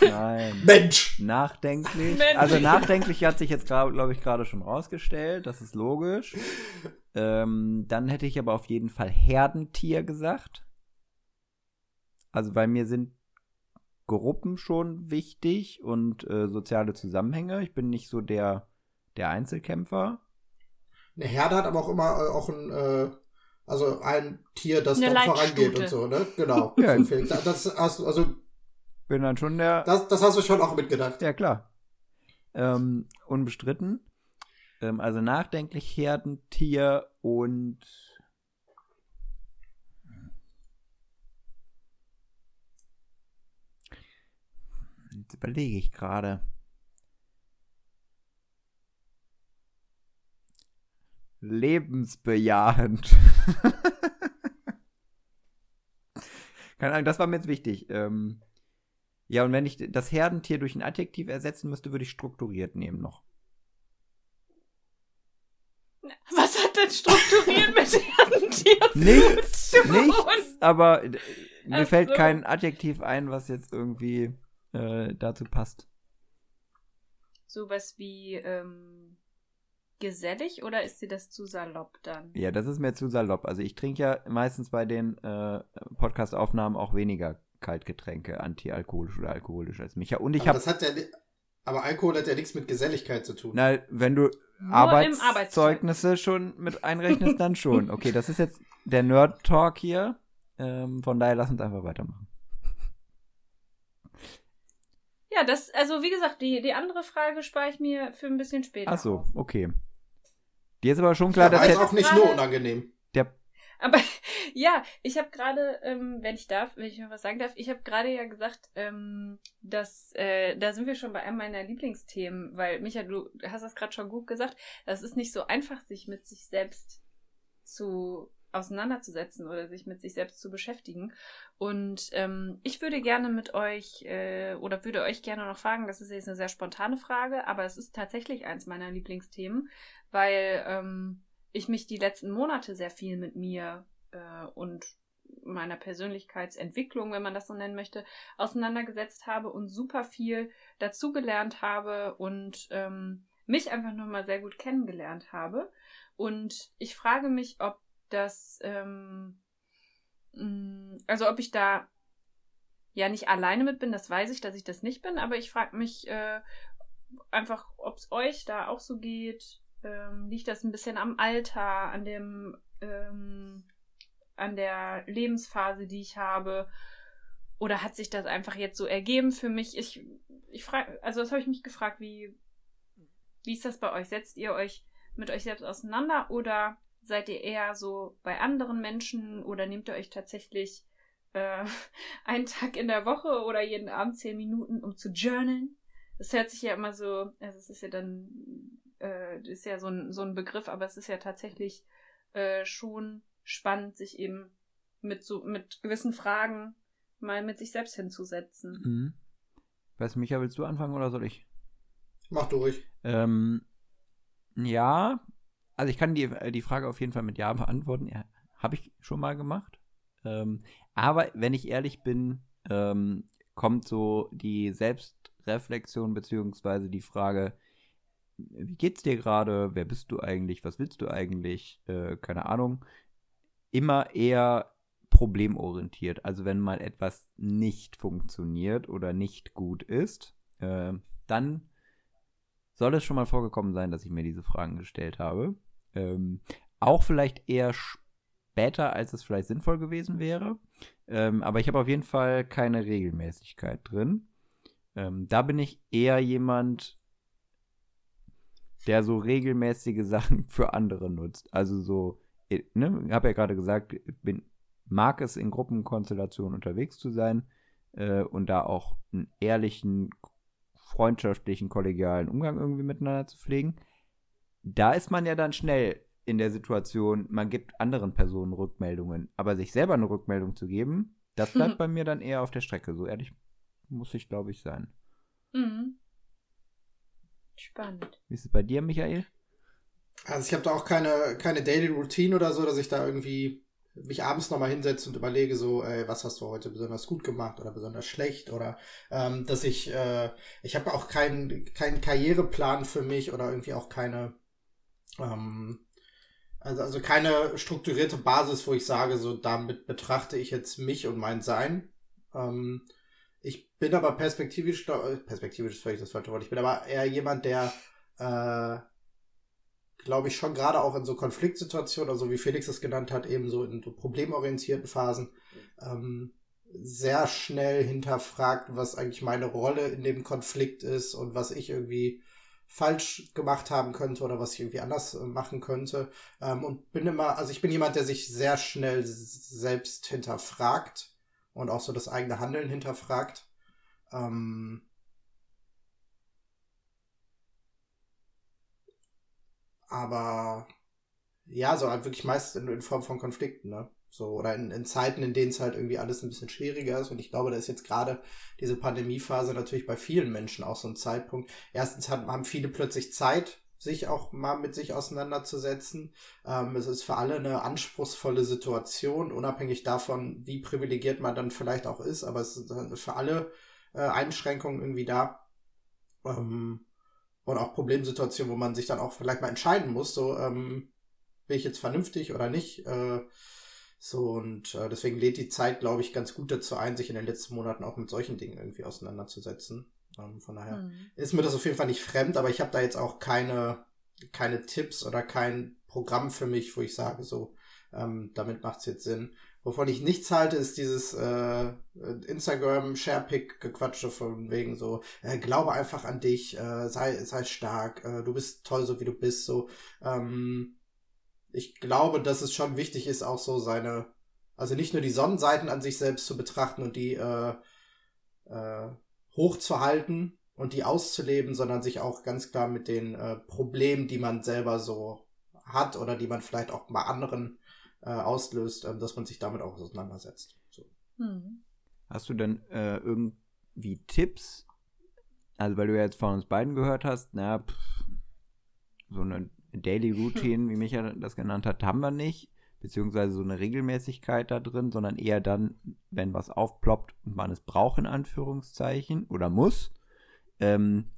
nein. Mensch! Nachdenklich. Mensch. Also nachdenklich hat sich jetzt, glaube ich, gerade schon rausgestellt. Das ist logisch. Ähm, dann hätte ich aber auf jeden Fall Herdentier gesagt. Also bei mir sind Gruppen schon wichtig und äh, soziale Zusammenhänge. Ich bin nicht so der, der Einzelkämpfer. Eine Herde hat aber auch immer äh, auch ein, äh, also ein Tier, das Eine dann vorangeht und so, ne? Genau. Ja. Das hast du, also, Bin dann schon der. das, das hast du schon auch mitgedacht. Ja, klar. Ähm, unbestritten. Ähm, also nachdenklich Herdentier und. Jetzt überlege ich gerade. Lebensbejahend. Keine Ahnung, das war mir jetzt wichtig. Ähm, ja, und wenn ich das Herdentier durch ein Adjektiv ersetzen müsste, würde ich strukturiert nehmen noch. Was hat denn strukturiert mit Herdentier Nichts, zu tun. nichts, aber mir Ach fällt kein Adjektiv ein, was jetzt irgendwie äh, dazu passt. Sowas wie ähm, gesellig oder ist dir das zu salopp dann? Ja, das ist mir zu salopp. Also ich trinke ja meistens bei den äh, Podcast-Aufnahmen auch weniger Kaltgetränke, antialkoholisch oder alkoholisch als mich. Und ich aber, habe, das hat ja, ni- aber Alkohol hat ja nichts mit Geselligkeit zu tun. na, wenn du im Arbeitszeugnisse schon mit einrechnest, dann schon. Okay, das ist jetzt der Nerd-Talk hier. Ähm, von daher lass uns einfach weitermachen. Ja, das, also wie gesagt, die, die andere Frage spare ich mir für ein bisschen später. Ach so, okay. Dir ist aber schon Klar, war dass jetzt der, auch nicht nur unangenehm. der Aber ja, ich habe gerade, ähm, wenn ich darf, wenn ich noch was sagen darf, ich habe gerade ja gesagt, ähm, dass äh, da sind wir schon bei einem meiner Lieblingsthemen, weil Micha, du hast das gerade schon gut gesagt, das ist nicht so einfach, sich mit sich selbst zu auseinanderzusetzen oder sich mit sich selbst zu beschäftigen. Und ähm, ich würde gerne mit euch äh, oder würde euch gerne noch fragen, das ist jetzt eine sehr spontane Frage, aber es ist tatsächlich eins meiner Lieblingsthemen, weil ähm, ich mich die letzten Monate sehr viel mit mir äh, und meiner Persönlichkeitsentwicklung, wenn man das so nennen möchte, auseinandergesetzt habe und super viel dazugelernt habe und ähm, mich einfach nochmal sehr gut kennengelernt habe. Und ich frage mich, ob das, ähm, mh, also ob ich da ja nicht alleine mit bin, das weiß ich, dass ich das nicht bin, aber ich frage mich äh, einfach, ob es euch da auch so geht. Ähm, liegt das ein bisschen am Alter, an dem, ähm, an der Lebensphase, die ich habe? Oder hat sich das einfach jetzt so ergeben für mich? Ich, ich frage, also das habe ich mich gefragt, wie, wie ist das bei euch? Setzt ihr euch mit euch selbst auseinander oder seid ihr eher so bei anderen Menschen oder nehmt ihr euch tatsächlich äh, einen Tag in der Woche oder jeden Abend zehn Minuten, um zu journalen? Das hört sich ja immer so, also es ist ja dann, äh, ist ja so ein, so ein Begriff, aber es ist ja tatsächlich äh, schon spannend, sich eben mit so, mit gewissen Fragen mal mit sich selbst hinzusetzen. Mhm. Weiß Micha, willst du anfangen oder soll ich? Mach du ruhig. Ähm, ja, also ich kann die, die Frage auf jeden Fall mit Ja beantworten. Ja, Habe ich schon mal gemacht. Ähm, aber wenn ich ehrlich bin, ähm, kommt so die Selbstreflexion beziehungsweise die Frage, wie geht's dir gerade? Wer bist du eigentlich? Was willst du eigentlich? Äh, keine Ahnung. Immer eher problemorientiert. Also wenn mal etwas nicht funktioniert oder nicht gut ist, äh, dann soll es schon mal vorgekommen sein, dass ich mir diese Fragen gestellt habe. Ähm, auch vielleicht eher später, als es vielleicht sinnvoll gewesen wäre. Ähm, aber ich habe auf jeden Fall keine Regelmäßigkeit drin. Ähm, da bin ich eher jemand, der so regelmäßige Sachen für andere nutzt. Also so, ich ne, habe ja gerade gesagt, bin, mag es in Gruppenkonstellationen unterwegs zu sein äh, und da auch einen ehrlichen, freundschaftlichen, kollegialen Umgang irgendwie miteinander zu pflegen. Da ist man ja dann schnell in der Situation, man gibt anderen Personen Rückmeldungen, aber sich selber eine Rückmeldung zu geben, das bleibt bei mir dann eher auf der Strecke. So ehrlich muss ich, glaube ich, sein. Mhm. Spannend. Wie ist es bei dir, Michael? Also ich habe da auch keine, keine Daily Routine oder so, dass ich da irgendwie mich abends nochmal hinsetze und überlege so, ey, was hast du heute besonders gut gemacht oder besonders schlecht oder ähm, dass ich, äh, ich habe auch keinen keinen Karriereplan für mich oder irgendwie auch keine, ähm, also, also keine strukturierte Basis, wo ich sage, so damit betrachte ich jetzt mich und mein Sein. Ähm, ich bin aber perspektivisch, äh, perspektivisch ist völlig das falsche Wort, ich bin aber eher jemand, der äh, glaube ich, schon gerade auch in so Konfliktsituationen, also wie Felix es genannt hat, eben so in so problemorientierten Phasen, ähm, sehr schnell hinterfragt, was eigentlich meine Rolle in dem Konflikt ist und was ich irgendwie falsch gemacht haben könnte oder was ich irgendwie anders äh, machen könnte. Ähm, und bin immer, also ich bin jemand, der sich sehr schnell selbst hinterfragt und auch so das eigene Handeln hinterfragt. Ähm, aber ja, so halt wirklich meist in, in Form von Konflikten, ne? So, oder in, in Zeiten, in denen es halt irgendwie alles ein bisschen schwieriger ist. Und ich glaube, da ist jetzt gerade diese Pandemiephase natürlich bei vielen Menschen auch so ein Zeitpunkt. Erstens haben, haben viele plötzlich Zeit, sich auch mal mit sich auseinanderzusetzen. Ähm, es ist für alle eine anspruchsvolle Situation, unabhängig davon, wie privilegiert man dann vielleicht auch ist, aber es ist für alle äh, Einschränkungen irgendwie da. Ähm, und auch Problemsituationen, wo man sich dann auch vielleicht mal entscheiden muss, so, ähm, bin ich jetzt vernünftig oder nicht? Äh, so, und äh, deswegen lädt die Zeit, glaube ich, ganz gut dazu ein, sich in den letzten Monaten auch mit solchen Dingen irgendwie auseinanderzusetzen. Ähm, von daher mhm. ist mir das auf jeden Fall nicht fremd, aber ich habe da jetzt auch keine, keine Tipps oder kein Programm für mich, wo ich sage, so, ähm, damit macht es jetzt Sinn. Wovon ich nichts halte, ist dieses äh, Instagram-Sharepick-Gequatsche von wegen so, äh, glaube einfach an dich, äh, sei, sei stark, äh, du bist toll, so wie du bist. So, ähm, ich glaube, dass es schon wichtig ist, auch so seine, also nicht nur die Sonnenseiten an sich selbst zu betrachten und die äh, äh, hochzuhalten und die auszuleben, sondern sich auch ganz klar mit den äh, Problemen, die man selber so hat oder die man vielleicht auch bei anderen äh, auslöst, äh, dass man sich damit auch auseinandersetzt. So. Hm. Hast du denn äh, irgendwie Tipps? Also, weil du ja jetzt von uns beiden gehört hast, na, pff, so eine Daily Routine, wie Micha das genannt hat, haben wir nicht beziehungsweise so eine Regelmäßigkeit da drin, sondern eher dann, wenn was aufploppt und man es braucht, in Anführungszeichen, oder muss. Ähm,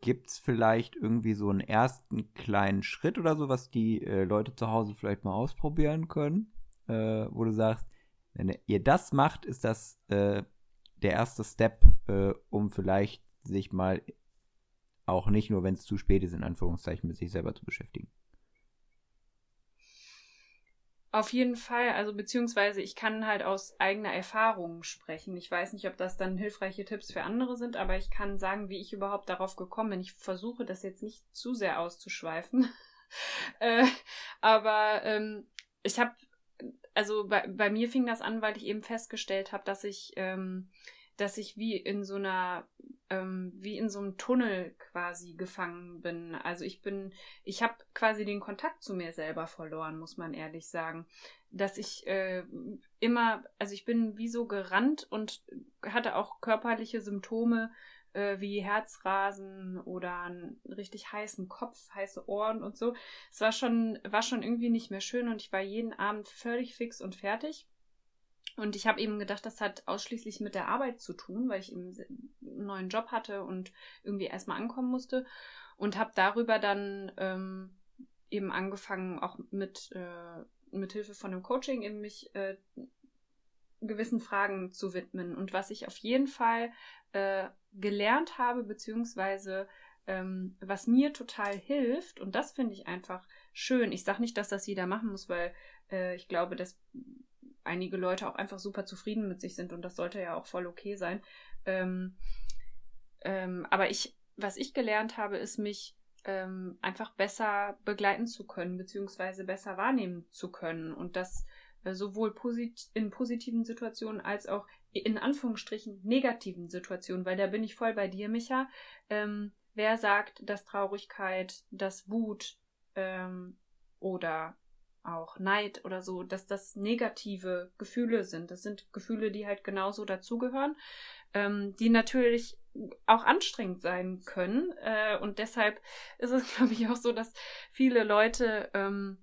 Gibt es vielleicht irgendwie so einen ersten kleinen Schritt oder so, was die äh, Leute zu Hause vielleicht mal ausprobieren können, äh, wo du sagst, wenn ihr das macht, ist das äh, der erste Step, äh, um vielleicht sich mal auch nicht nur, wenn es zu spät ist, in Anführungszeichen mit sich selber zu beschäftigen. Auf jeden Fall, also beziehungsweise ich kann halt aus eigener Erfahrung sprechen. Ich weiß nicht, ob das dann hilfreiche Tipps für andere sind, aber ich kann sagen, wie ich überhaupt darauf gekommen bin. Ich versuche das jetzt nicht zu sehr auszuschweifen. äh, aber ähm, ich habe, also bei, bei mir fing das an, weil ich eben festgestellt habe, dass ich, ähm, dass ich wie in so einer ähm, wie in so einem Tunnel quasi gefangen bin. Also ich bin, ich habe quasi den Kontakt zu mir selber verloren, muss man ehrlich sagen. Dass ich äh, immer, also ich bin wie so gerannt und hatte auch körperliche Symptome äh, wie Herzrasen oder einen richtig heißen Kopf, heiße Ohren und so. Es war schon, war schon irgendwie nicht mehr schön und ich war jeden Abend völlig fix und fertig. Und ich habe eben gedacht, das hat ausschließlich mit der Arbeit zu tun, weil ich eben einen neuen Job hatte und irgendwie erstmal ankommen musste. Und habe darüber dann ähm, eben angefangen, auch mit, äh, mit Hilfe von dem Coaching eben mich äh, gewissen Fragen zu widmen. Und was ich auf jeden Fall äh, gelernt habe, beziehungsweise ähm, was mir total hilft, und das finde ich einfach schön. Ich sage nicht, dass das jeder machen muss, weil äh, ich glaube, dass einige Leute auch einfach super zufrieden mit sich sind und das sollte ja auch voll okay sein. Ähm, ähm, aber ich, was ich gelernt habe, ist mich ähm, einfach besser begleiten zu können, beziehungsweise besser wahrnehmen zu können und das äh, sowohl posit in positiven Situationen als auch in Anführungsstrichen negativen Situationen, weil da bin ich voll bei dir, Micha. Ähm, wer sagt, dass Traurigkeit, dass Wut ähm, oder auch Neid oder so, dass das negative Gefühle sind. Das sind Gefühle, die halt genauso dazugehören, ähm, die natürlich auch anstrengend sein können. Äh, und deshalb ist es, glaube ich, auch so, dass viele Leute ähm,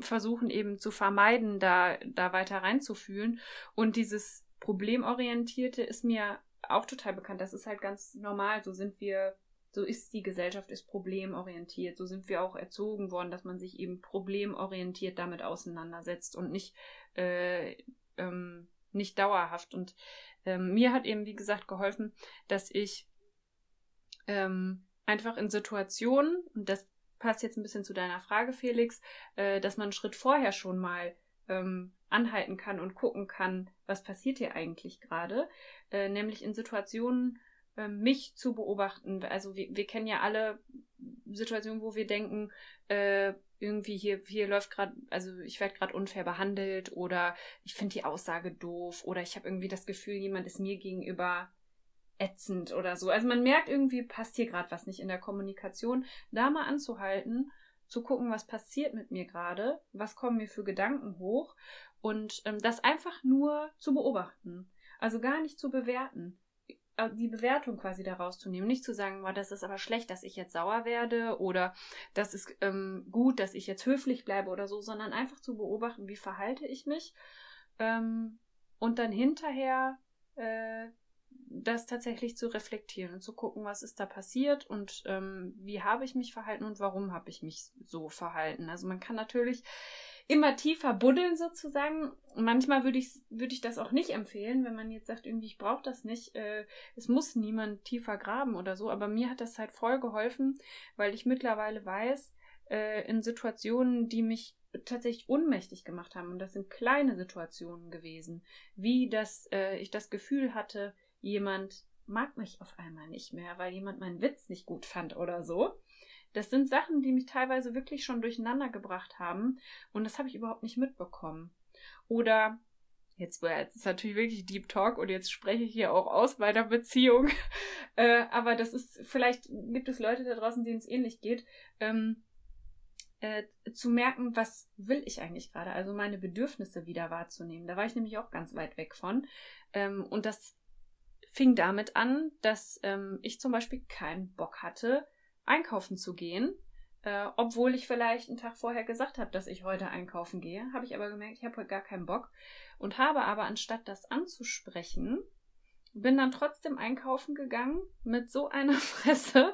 versuchen eben zu vermeiden, da, da weiter reinzufühlen. Und dieses Problemorientierte ist mir auch total bekannt. Das ist halt ganz normal. So sind wir so ist die Gesellschaft, ist problemorientiert. So sind wir auch erzogen worden, dass man sich eben problemorientiert damit auseinandersetzt und nicht, äh, ähm, nicht dauerhaft. Und ähm, mir hat eben, wie gesagt, geholfen, dass ich ähm, einfach in Situationen, und das passt jetzt ein bisschen zu deiner Frage, Felix, äh, dass man einen Schritt vorher schon mal ähm, anhalten kann und gucken kann, was passiert hier eigentlich gerade. Äh, nämlich in Situationen, mich zu beobachten. Also wir, wir kennen ja alle Situationen, wo wir denken, äh, irgendwie hier, hier läuft gerade, also ich werde gerade unfair behandelt oder ich finde die Aussage doof oder ich habe irgendwie das Gefühl, jemand ist mir gegenüber ätzend oder so. Also man merkt irgendwie, passt hier gerade was nicht in der Kommunikation. Da mal anzuhalten, zu gucken, was passiert mit mir gerade, was kommen mir für Gedanken hoch und ähm, das einfach nur zu beobachten. Also gar nicht zu bewerten die Bewertung quasi daraus zu nehmen. Nicht zu sagen, oh, das ist aber schlecht, dass ich jetzt sauer werde oder das ist ähm, gut, dass ich jetzt höflich bleibe oder so, sondern einfach zu beobachten, wie verhalte ich mich ähm, und dann hinterher äh, das tatsächlich zu reflektieren und zu gucken, was ist da passiert und ähm, wie habe ich mich verhalten und warum habe ich mich so verhalten. Also man kann natürlich immer tiefer buddeln sozusagen. Manchmal würde ich, würde ich das auch nicht empfehlen, wenn man jetzt sagt, irgendwie, ich brauche das nicht. Äh, es muss niemand tiefer graben oder so. Aber mir hat das halt voll geholfen, weil ich mittlerweile weiß, äh, in Situationen, die mich tatsächlich ohnmächtig gemacht haben, und das sind kleine Situationen gewesen, wie dass äh, ich das Gefühl hatte, jemand mag mich auf einmal nicht mehr, weil jemand meinen Witz nicht gut fand oder so. Das sind Sachen, die mich teilweise wirklich schon durcheinander gebracht haben und das habe ich überhaupt nicht mitbekommen. Oder jetzt, jetzt ist natürlich wirklich Deep Talk und jetzt spreche ich hier auch aus bei der Beziehung. äh, aber das ist, vielleicht gibt es Leute da draußen, denen es ähnlich geht. Ähm, äh, zu merken, was will ich eigentlich gerade, also meine Bedürfnisse wieder wahrzunehmen. Da war ich nämlich auch ganz weit weg von. Ähm, und das fing damit an, dass ähm, ich zum Beispiel keinen Bock hatte, einkaufen zu gehen. Äh, obwohl ich vielleicht einen Tag vorher gesagt habe, dass ich heute einkaufen gehe, habe ich aber gemerkt, ich habe heute gar keinen Bock und habe aber anstatt das anzusprechen, bin dann trotzdem einkaufen gegangen mit so einer Fresse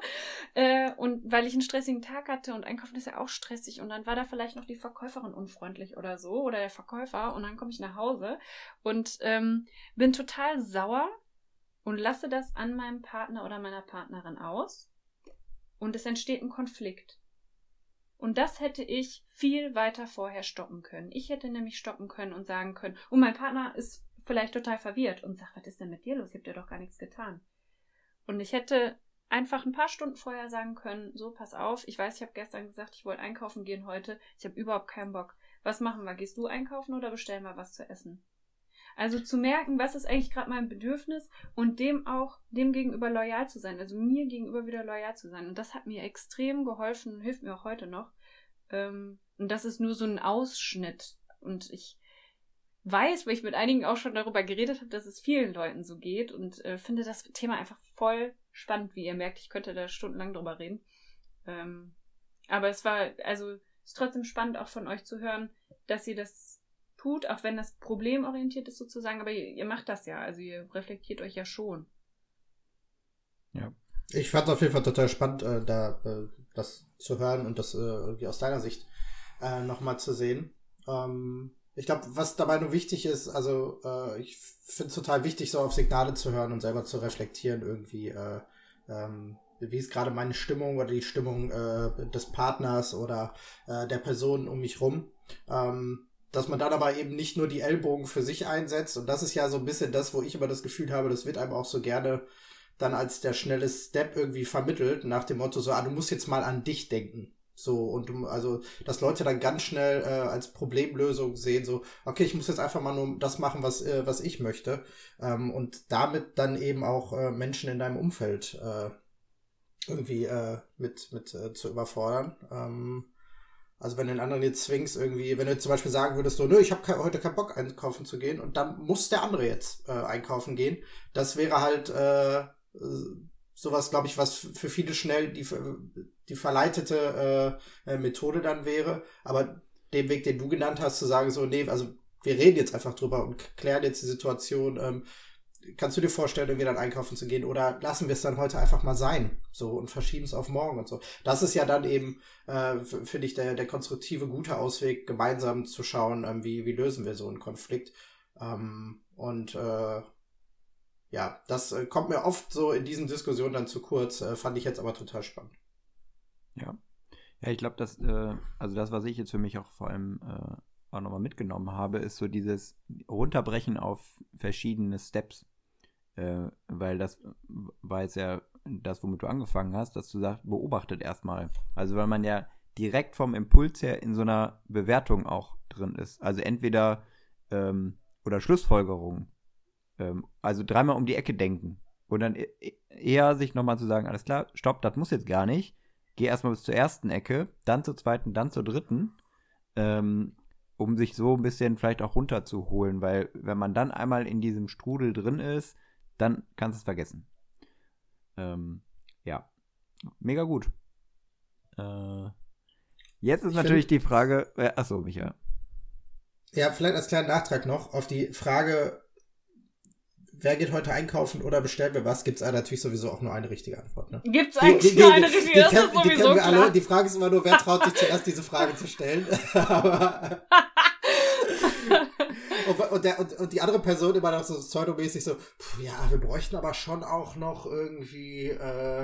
äh, und weil ich einen stressigen Tag hatte und einkaufen ist ja auch stressig und dann war da vielleicht noch die Verkäuferin unfreundlich oder so oder der Verkäufer und dann komme ich nach Hause und ähm, bin total sauer und lasse das an meinem Partner oder meiner Partnerin aus und es entsteht ein Konflikt. Und das hätte ich viel weiter vorher stoppen können. Ich hätte nämlich stoppen können und sagen können, und mein Partner ist vielleicht total verwirrt und sagt, was ist denn mit dir los? Ich habe dir doch gar nichts getan. Und ich hätte einfach ein paar Stunden vorher sagen können, so, pass auf, ich weiß, ich habe gestern gesagt, ich wollte einkaufen gehen heute, ich habe überhaupt keinen Bock. Was machen wir? Gehst du einkaufen oder bestellen wir was zu essen? Also zu merken, was ist eigentlich gerade mein Bedürfnis und dem auch, dem gegenüber loyal zu sein, also mir gegenüber wieder loyal zu sein. Und das hat mir extrem geholfen und hilft mir auch heute noch. Ähm, und das ist nur so ein Ausschnitt. Und ich weiß, weil ich mit einigen auch schon darüber geredet habe, dass es vielen Leuten so geht und äh, finde das Thema einfach voll spannend, wie ihr merkt. Ich könnte da stundenlang drüber reden. Ähm, aber es war, also, es ist trotzdem spannend auch von euch zu hören, dass ihr das tut, auch wenn das problemorientiert ist sozusagen, aber ihr, ihr macht das ja, also ihr reflektiert euch ja schon. Ja. Ich fand es auf jeden Fall total spannend, äh, da äh, das zu hören und das äh, irgendwie aus deiner Sicht äh, nochmal zu sehen. Ähm, ich glaube, was dabei nur wichtig ist, also äh, ich finde es total wichtig, so auf Signale zu hören und selber zu reflektieren, irgendwie, äh, ähm, wie ist gerade meine Stimmung oder die Stimmung äh, des Partners oder äh, der Person um mich rum. Ähm, dass man dann aber eben nicht nur die Ellbogen für sich einsetzt. Und das ist ja so ein bisschen das, wo ich immer das Gefühl habe, das wird einem auch so gerne dann als der schnelle Step irgendwie vermittelt, nach dem Motto so, ah, du musst jetzt mal an dich denken. So, und du, also, dass Leute dann ganz schnell äh, als Problemlösung sehen, so, okay, ich muss jetzt einfach mal nur das machen, was, äh, was ich möchte. Ähm, und damit dann eben auch äh, Menschen in deinem Umfeld äh, irgendwie äh, mit, mit äh, zu überfordern. Ähm, also wenn du den anderen jetzt zwingst, irgendwie, wenn du zum Beispiel sagen würdest, so, nö, ich habe heute keinen Bock einkaufen zu gehen und dann muss der andere jetzt äh, einkaufen gehen, das wäre halt äh, sowas, glaube ich, was für viele schnell die, die verleitete äh, Methode dann wäre. Aber den Weg, den du genannt hast, zu sagen, so, nee, also wir reden jetzt einfach drüber und klären jetzt die Situation, ähm, kannst du dir vorstellen, irgendwie dann einkaufen zu gehen oder lassen wir es dann heute einfach mal sein so und verschieben es auf morgen und so. Das ist ja dann eben, äh, finde ich, der, der konstruktive, gute Ausweg, gemeinsam zu schauen, ähm, wie, wie lösen wir so einen Konflikt. Ähm, und äh, ja, das äh, kommt mir oft so in diesen Diskussionen dann zu kurz, äh, fand ich jetzt aber total spannend. Ja. Ja, ich glaube, dass, äh, also das, was ich jetzt für mich auch vor allem äh, auch nochmal mitgenommen habe, ist so dieses Runterbrechen auf verschiedene Steps. Äh, weil das war jetzt ja das, womit du angefangen hast, dass du sagst, beobachtet erstmal. Also weil man ja direkt vom Impuls her in so einer Bewertung auch drin ist. Also entweder ähm, oder Schlussfolgerung. Ähm, also dreimal um die Ecke denken. Und dann e-, e-, eher sich nochmal zu sagen, alles klar, stopp, das muss jetzt gar nicht. Geh erstmal bis zur ersten Ecke, dann zur zweiten, dann zur dritten. Ähm, um sich so ein bisschen vielleicht auch runterzuholen, weil wenn man dann einmal in diesem Strudel drin ist, dann kannst du es vergessen. Ähm, ja, mega gut. Äh, jetzt ist Ich natürlich die Frage, äh, achso, Micha. Ja, vielleicht als kleinen Nachtrag noch auf die Frage, wer geht heute einkaufen oder bestellen wir was, gibt es natürlich sowieso auch nur eine richtige Antwort. Ne? Gibt's Die- eigentlich die- die- nur eine die- richtige? die Das kennen- ist die sowieso kennen wir klar. alle. Die Frage ist immer nur, wer traut sich zuerst diese Frage zu stellen. Aber und, und, der, und, und die andere Person immer noch so pseudomäßig so, "Puh, ja, wir bräuchten aber schon auch noch irgendwie äh,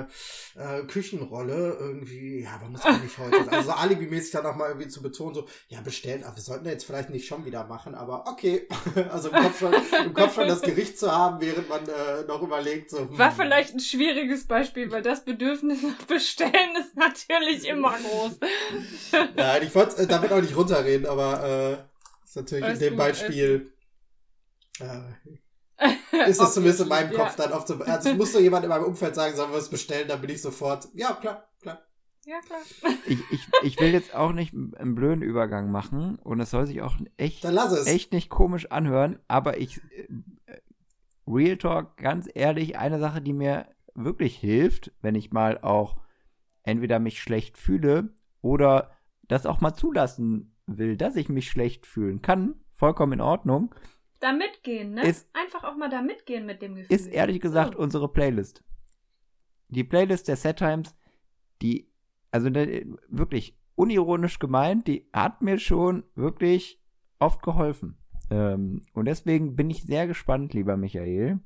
äh, Küchenrolle, irgendwie, ja, aber muss man nicht heute. Also so alibimäßig dann nochmal irgendwie zu betonen, so, ja, bestellen, aber wir sollten das jetzt vielleicht nicht schon wieder machen, aber okay. Also im Kopf schon, im Kopf schon das Gericht zu haben, während man äh, noch überlegt, so. hm. War vielleicht ein schwieriges Beispiel, weil das Bedürfnis nach Bestellen ist natürlich immer groß. Ja, ich wollte äh, damit auch nicht runterreden, aber äh, ist natürlich Alles in dem Beispiel äh, ist es zumindest in meinem Ja. Kopf dann oft so. Also muss so jemand in meinem Umfeld sagen, sollen wir es bestellen, dann bin ich sofort, ja, klar, klar. Ja, klar. Ich, ich, ich will jetzt auch nicht einen blöden Übergang machen und es soll sich auch echt, Dann lass es. echt nicht komisch anhören, aber ich, äh, Real Talk, ganz ehrlich, eine Sache, die mir wirklich hilft, wenn ich mal auch entweder mich schlecht fühle oder das auch mal zulassen will, dass ich mich schlecht fühlen kann, vollkommen in Ordnung, Da mitgehen, ne? Ist- Einfach auch mal da mitgehen mit dem Gefühl. ist ehrlich gesagt So. unsere Playlist. Die Playlist der Set Times, die, also da- wirklich unironisch gemeint, die hat mir schon wirklich oft geholfen. Ähm, und deswegen bin ich sehr gespannt, lieber Michael.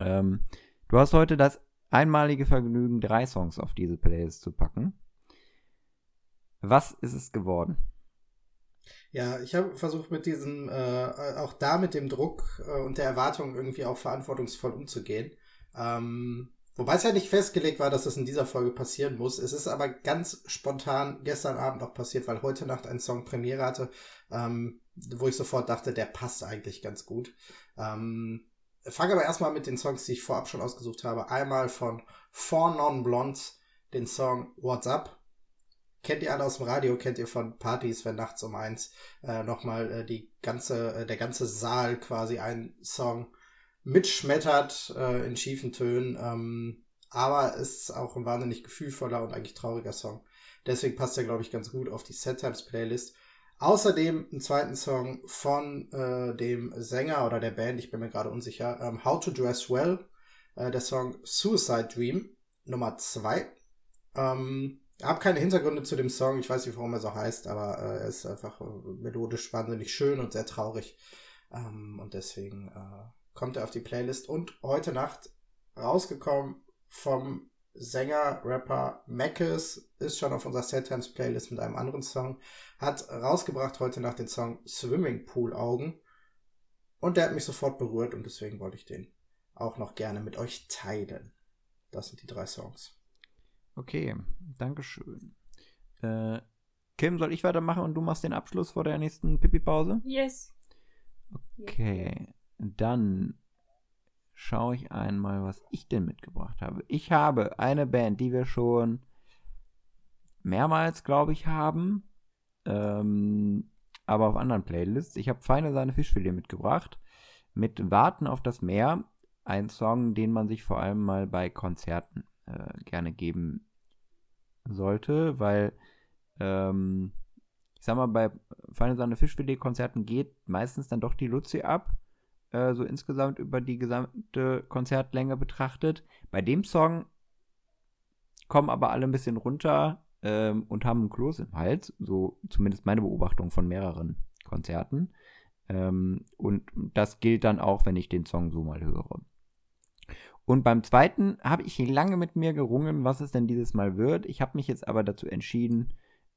Ähm, du hast heute das einmalige Vergnügen, drei Songs auf diese Playlist zu packen. Was ist es geworden? Ja, ich habe versucht mit diesem, äh, auch da mit dem Druck äh, und der Erwartung irgendwie auch verantwortungsvoll umzugehen. Ähm, wobei es ja nicht festgelegt war, dass das in dieser Folge passieren muss. Es ist aber ganz spontan gestern Abend noch passiert, weil heute Nacht ein Song Premiere hatte, ähm, wo ich sofort dachte, der passt eigentlich ganz gut. Ähm, fange aber erstmal mit den Songs, die ich vorab schon ausgesucht habe. Einmal von Four Non Blondes, den Song What's Up kennt ihr alle aus dem Radio, kennt ihr von Partys, wenn nachts um eins äh, nochmal äh, die ganze, äh, der ganze Saal quasi einen Song mitschmettert äh, in schiefen Tönen. Ähm, aber es ist auch ein wahnsinnig gefühlvoller und eigentlich trauriger Song. Deswegen passt er, glaube ich, ganz gut auf die Set Times Playlist. Außerdem einen zweiten Song von äh, dem Sänger oder der Band, ich bin mir gerade unsicher, ähm, How to Dress Well, äh, der Song Suicide Dream, Nummer zwei. Ähm, habe keine Hintergründe zu dem Song, ich weiß nicht, warum er so heißt, aber äh, er ist einfach äh, melodisch wahnsinnig schön und sehr traurig. Ähm, und deswegen äh, kommt er auf die Playlist. Und heute Nacht rausgekommen vom Sänger, Rapper Mackes, ist schon auf unserer Set Times Playlist mit einem anderen Song, hat rausgebracht heute Nacht den Song Swimming Pool Augen. Und der hat mich sofort berührt und deswegen wollte ich den auch noch gerne mit euch teilen. Das sind die drei Songs. Okay, Dankeschön. Äh, Kim, soll ich weitermachen und du machst den Abschluss vor der nächsten Pipi-Pause? Yes. Okay, dann schaue ich einmal, was ich denn mitgebracht habe. Ich habe eine Band, die wir schon mehrmals, glaube ich, haben, ähm, aber auf anderen Playlists. Ich habe Feine Sahne Fischfilet mitgebracht mit Warten auf das Meer. Ein Song, den man sich vor allem mal bei Konzerten äh, gerne geben sollte, weil ähm, ich sag mal, bei Feine Sahne Fischfilet-Konzerten geht meistens dann doch die Luzi ab, äh, so insgesamt über die gesamte Konzertlänge betrachtet. Bei dem Song kommen aber alle ein bisschen runter ähm, und haben einen Kloß im Hals, so zumindest meine Beobachtung von mehreren Konzerten. Ähm, und das gilt dann auch, wenn ich den Song so mal höre. Und beim zweiten habe ich lange mit mir gerungen, was es denn dieses Mal wird. Ich habe mich jetzt aber dazu entschieden,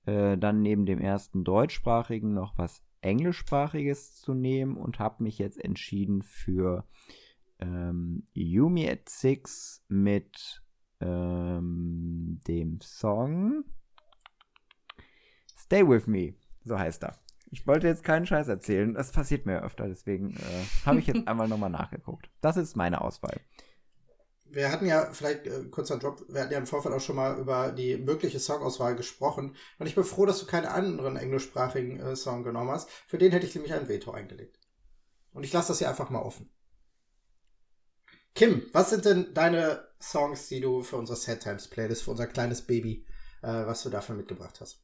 äh, dann neben dem ersten deutschsprachigen noch was englischsprachiges zu nehmen und habe mich jetzt entschieden für ähm, Yumi at Six mit ähm, dem Song Stay With Me. So heißt er. Ich wollte jetzt keinen Scheiß erzählen. Das passiert mir öfter, deswegen äh, habe ich jetzt einmal nochmal nachgeguckt. Das ist meine Auswahl. Wir hatten ja, vielleicht äh, kurzer Drop, wir hatten ja im Vorfeld auch schon mal über die mögliche Songauswahl gesprochen. Und ich bin froh, dass du keinen anderen englischsprachigen äh, Song genommen hast. Für den hätte ich nämlich ein Veto eingelegt. Und ich lasse das hier einfach mal offen. Kim, was sind denn deine Songs, die du für unsere Sad Times Playlist, für unser kleines Baby, äh, was du dafür mitgebracht hast?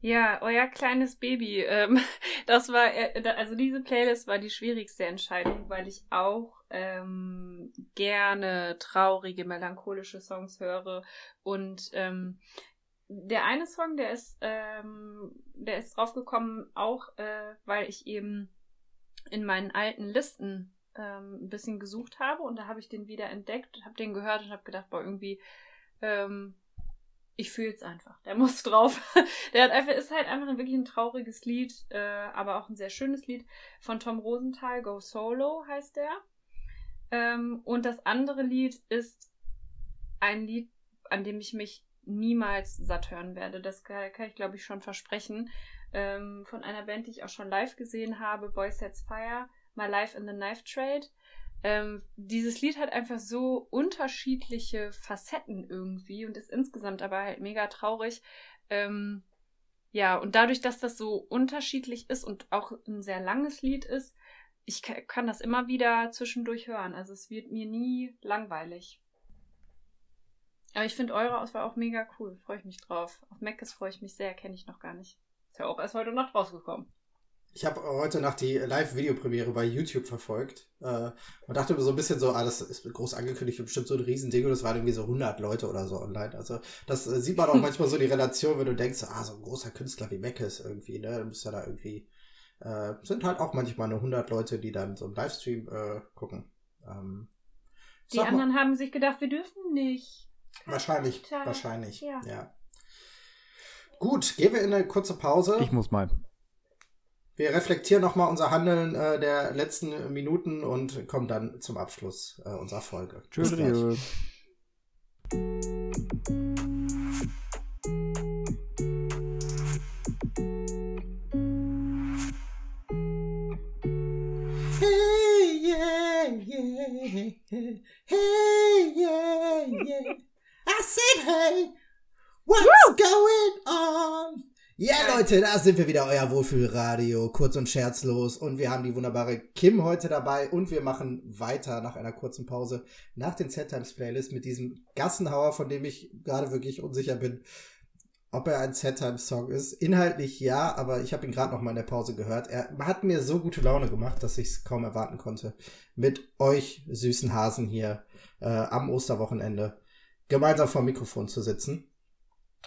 Ja, euer kleines Baby. Ähm, das war, äh, also diese Playlist war die schwierigste Entscheidung, weil ich auch ähm, gerne traurige, melancholische Songs höre. Und ähm, der eine Song, der ist, ähm, der ist draufgekommen, auch äh, weil ich eben in meinen alten Listen ähm, ein bisschen gesucht habe und da habe ich den wieder entdeckt, habe den gehört und habe gedacht, boah, irgendwie ähm, ich fühle es einfach. Der muss drauf. Der hat einfach, ist halt einfach ein, wirklich ein trauriges Lied, äh, aber auch ein sehr schönes Lied von Tom Rosenthal, Go Solo heißt der. Ähm, und das andere Lied ist ein Lied, an dem ich mich niemals satt hören werde. Das kann, kann ich, glaube ich, schon versprechen. Ähm, von einer Band, die ich auch schon live gesehen habe, Boy Sets Fire, My Life in the Knife Trade. Ähm, dieses Lied hat einfach so unterschiedliche Facetten irgendwie und ist insgesamt aber halt mega traurig. Ähm, ja, und dadurch, dass das so unterschiedlich ist und auch ein sehr langes Lied ist, ich ka- kann das immer wieder zwischendurch hören. Also es wird mir nie langweilig. Aber ich finde eure Auswahl auch mega cool. Freue ich mich drauf. Auf Meckes freue ich mich sehr, kenne ich noch gar nicht. Ist ja auch erst heute Nacht rausgekommen. Ich habe heute Nacht die Live-Videopremiere bei YouTube verfolgt äh, und dachte mir so ein bisschen so, ah, das ist groß angekündigt, bestimmt so ein Riesending und es waren irgendwie so 100 Leute oder so online. Also das äh, sieht man auch manchmal so die Relation, wenn du denkst, ah, so ein großer Künstler wie Meckes irgendwie, ne, du musst ja da irgendwie, äh, sind halt auch manchmal nur 100 Leute, die dann so einen Livestream äh, gucken. Ähm, Die sag mal- anderen haben sich gedacht, wir dürfen nicht. Wahrscheinlich, wahrscheinlich, ja. ja. Gut, gehen wir in eine kurze Pause. Ich muss mal. Wir reflektieren nochmal unser Handeln äh, der letzten Minuten und kommen dann zum Abschluss äh, unserer Folge. Tschüss. Hey, yeah, yeah, hey, yeah, yeah. I said, hey, what's going on? Ja, Leute, da sind wir wieder, euer Wohlfühlradio, kurz und scherzlos. Und wir haben die wunderbare Kim heute dabei. Und wir machen weiter nach einer kurzen Pause nach den Z-Times Playlist mit diesem Gassenhauer, von dem ich gerade wirklich unsicher bin, ob er ein Z-Times-Song ist. Inhaltlich ja, aber ich habe ihn gerade noch mal in der Pause gehört. Er hat mir so gute Laune gemacht, dass ich es kaum erwarten konnte, mit euch süßen Hasen hier äh, am Osterwochenende gemeinsam vor dem Mikrofon zu sitzen.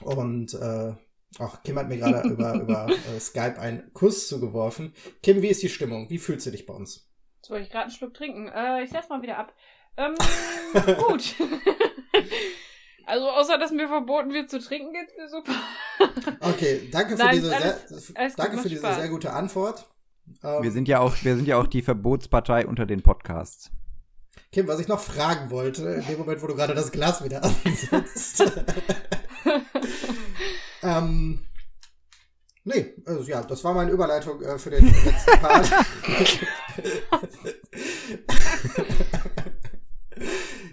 Und äh, ach, Kim hat mir gerade über, über äh, Skype einen Kuss zugeworfen. Kim, wie ist die Stimmung? Wie fühlst du dich bei uns? Jetzt wollte ich gerade einen Schluck trinken. Äh, ich setz mal wieder ab. Ähm, gut. also außer, dass mir verboten wird zu trinken, geht's mir super. Okay, danke für Nein, diese, alles- sehr, alles danke für diese Spaß. sehr gute Antwort. Ähm, Wir sind ja auch, wir sind ja auch die Verbotspartei unter den Podcasts. Kim, was ich noch fragen wollte, in dem Moment, wo du gerade das Glas wieder ansetzt. Ähm, nee, also ja, das war meine Überleitung äh, für den letzten Part.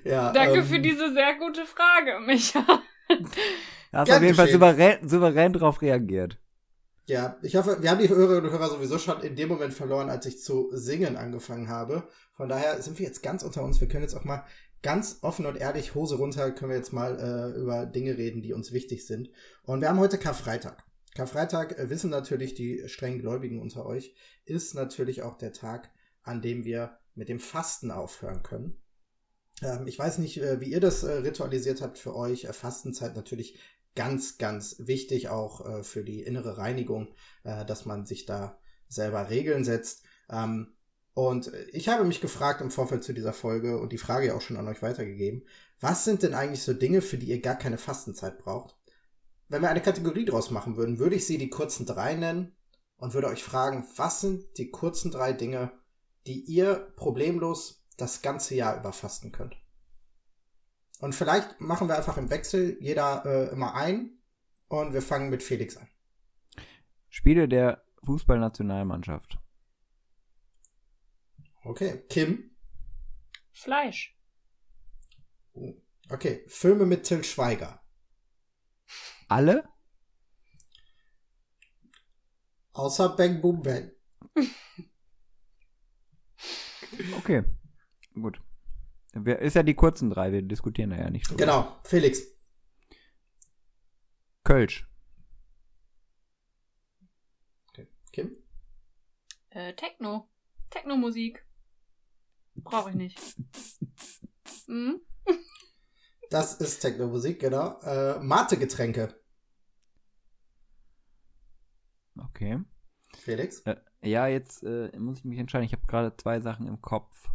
ja, Danke ähm, für diese sehr gute Frage, Micha. Da hast auf jeden Fall souverän, souverän drauf reagiert. Ja, ich hoffe, wir haben die Hörerinnen und Hörer sowieso schon in dem Moment verloren, als ich zu singen angefangen habe. Von daher sind wir jetzt ganz unter uns. Wir können jetzt auch mal ganz offen und ehrlich, Hose runter, können wir jetzt mal äh, über Dinge reden, die uns wichtig sind. Und wir haben heute Karfreitag. Karfreitag äh, wissen natürlich die strengen Gläubigen unter euch, ist natürlich auch der Tag, an dem wir mit dem Fasten aufhören können. Ähm, ich weiß nicht, äh, wie ihr das äh, ritualisiert habt für euch. Äh, Fastenzeit natürlich ganz, ganz wichtig auch äh, für die innere Reinigung, dass man sich da selber Regeln setzt. Ähm, und ich habe mich gefragt im Vorfeld zu dieser Folge und die Frage ja auch schon an euch weitergegeben, was sind denn eigentlich so Dinge, für die ihr gar keine Fastenzeit braucht? Wenn wir eine Kategorie draus machen würden, würde ich sie die kurzen drei nennen und würde euch fragen, was sind die kurzen drei Dinge, die ihr problemlos das ganze Jahr über fasten könnt? Und vielleicht machen wir einfach im Wechsel jeder äh, immer ein und wir fangen mit Felix an. Spiele der Fußballnationalmannschaft. Okay, Kim. Fleisch. Okay, Filme mit Till Schweiger. Alle? Außer Bang Boom Bang. Okay. Gut. Wer- Ist ja die kurzen drei, wir diskutieren da ja nicht drüber. Genau, Felix. Kölsch. Kim? Äh, Techno. Techno-Musik. Brauche ich nicht. Mhm. Das ist Techno-Musik, genau. Äh, Mate-Getränke. Okay. Felix? Äh, ja, jetzt äh, muss ich mich entscheiden. Ich habe gerade zwei Sachen im Kopf.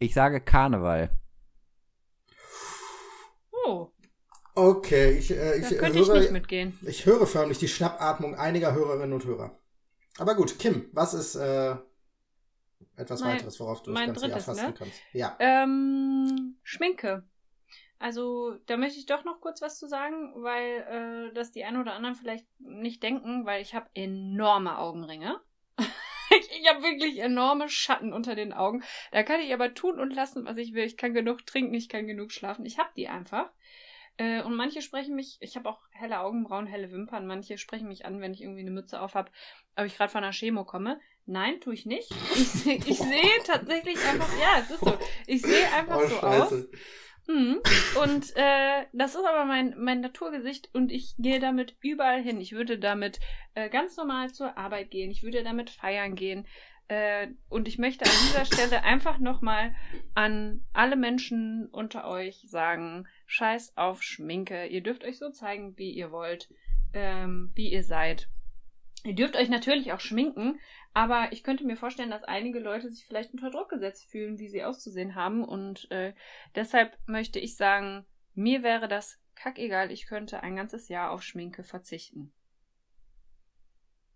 Ich sage Karneval. Oh, Okay, ich, äh, ich, könnte ich höre, nicht mitgehen. ich höre förmlich die Schnappatmung einiger Hörerinnen und Hörer. Aber gut, Kim, was ist äh, etwas Mein- weiteres, worauf du das Ganze drittes, erfassen ne? kannst? Ja. Ähm, Schminke. Also, da möchte ich doch noch kurz was zu sagen, weil äh, das die einen oder anderen vielleicht nicht denken, weil ich habe enorme Augenringe. ich ich habe wirklich enorme Schatten unter den Augen. Da kann ich aber tun und lassen, was ich will. Ich kann genug trinken, ich kann genug schlafen. Ich habe die einfach. Äh, und manche sprechen mich, ich habe auch helle Augenbrauen, helle Wimpern. Manche sprechen mich an, wenn ich irgendwie eine Mütze auf habe, ob ich gerade von einer Chemo komme. Nein, tue ich nicht. Ich, seh- ich sehe tatsächlich einfach, ja, es ist so. Ich sehe einfach Oh, so scheiße. aus. Mhm. Und äh, das ist aber mein, mein Naturgesicht und ich gehe damit überall hin. Ich würde damit äh, ganz normal zur Arbeit gehen. Ich würde damit feiern gehen. Äh, und ich möchte an dieser Stelle einfach nochmal an alle Menschen unter euch sagen, scheiß auf Schminke. Ihr dürft euch so zeigen, wie ihr wollt, ähm, wie ihr seid. Ihr dürft euch natürlich auch schminken, aber ich könnte mir vorstellen, dass einige Leute sich vielleicht unter Druck gesetzt fühlen, wie sie auszusehen haben. Und äh, deshalb möchte ich sagen, mir wäre das kackegal, ich könnte ein ganzes Jahr auf Schminke verzichten.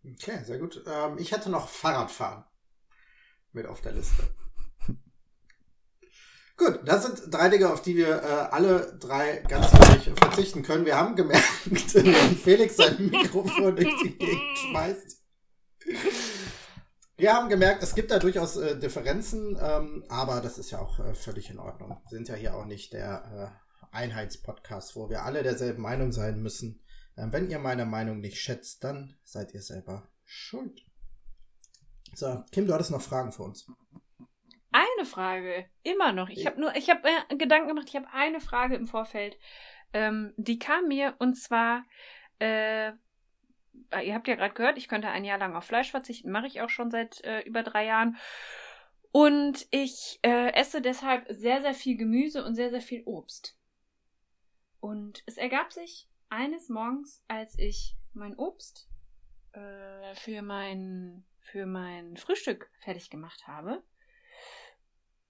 Okay, sehr gut. Ähm, ich hätte noch Fahrradfahren mit auf der Liste. Gut, das sind drei Dinge, auf die wir äh, alle drei ganz ehrlich verzichten können. Wir haben gemerkt, wenn Felix sein Mikrofon durch die Gegend schmeißt. Wir haben gemerkt, es gibt da durchaus äh, Differenzen, ähm, aber das ist ja auch äh, völlig in Ordnung. Wir sind ja hier auch nicht der äh, Einheitspodcast, wo wir alle derselben Meinung sein müssen. Ähm, wenn ihr meine Meinung nicht schätzt, dann seid ihr selber schuld. So, Kim, du hattest noch Fragen für uns. Eine Frage, immer noch. Ich habe nur, ich habe äh, Gedanken gemacht, ich habe eine Frage im Vorfeld. Ähm, die kam mir und zwar, äh, ihr habt ja gerade gehört, ich könnte ein Jahr lang auf Fleisch verzichten, mache ich auch schon seit äh, über drei Jahren. Und ich äh, esse deshalb sehr, sehr viel Gemüse und sehr, sehr viel Obst. Und es ergab sich eines Morgens, als ich mein Obst äh, für mein für mein Frühstück fertig gemacht habe.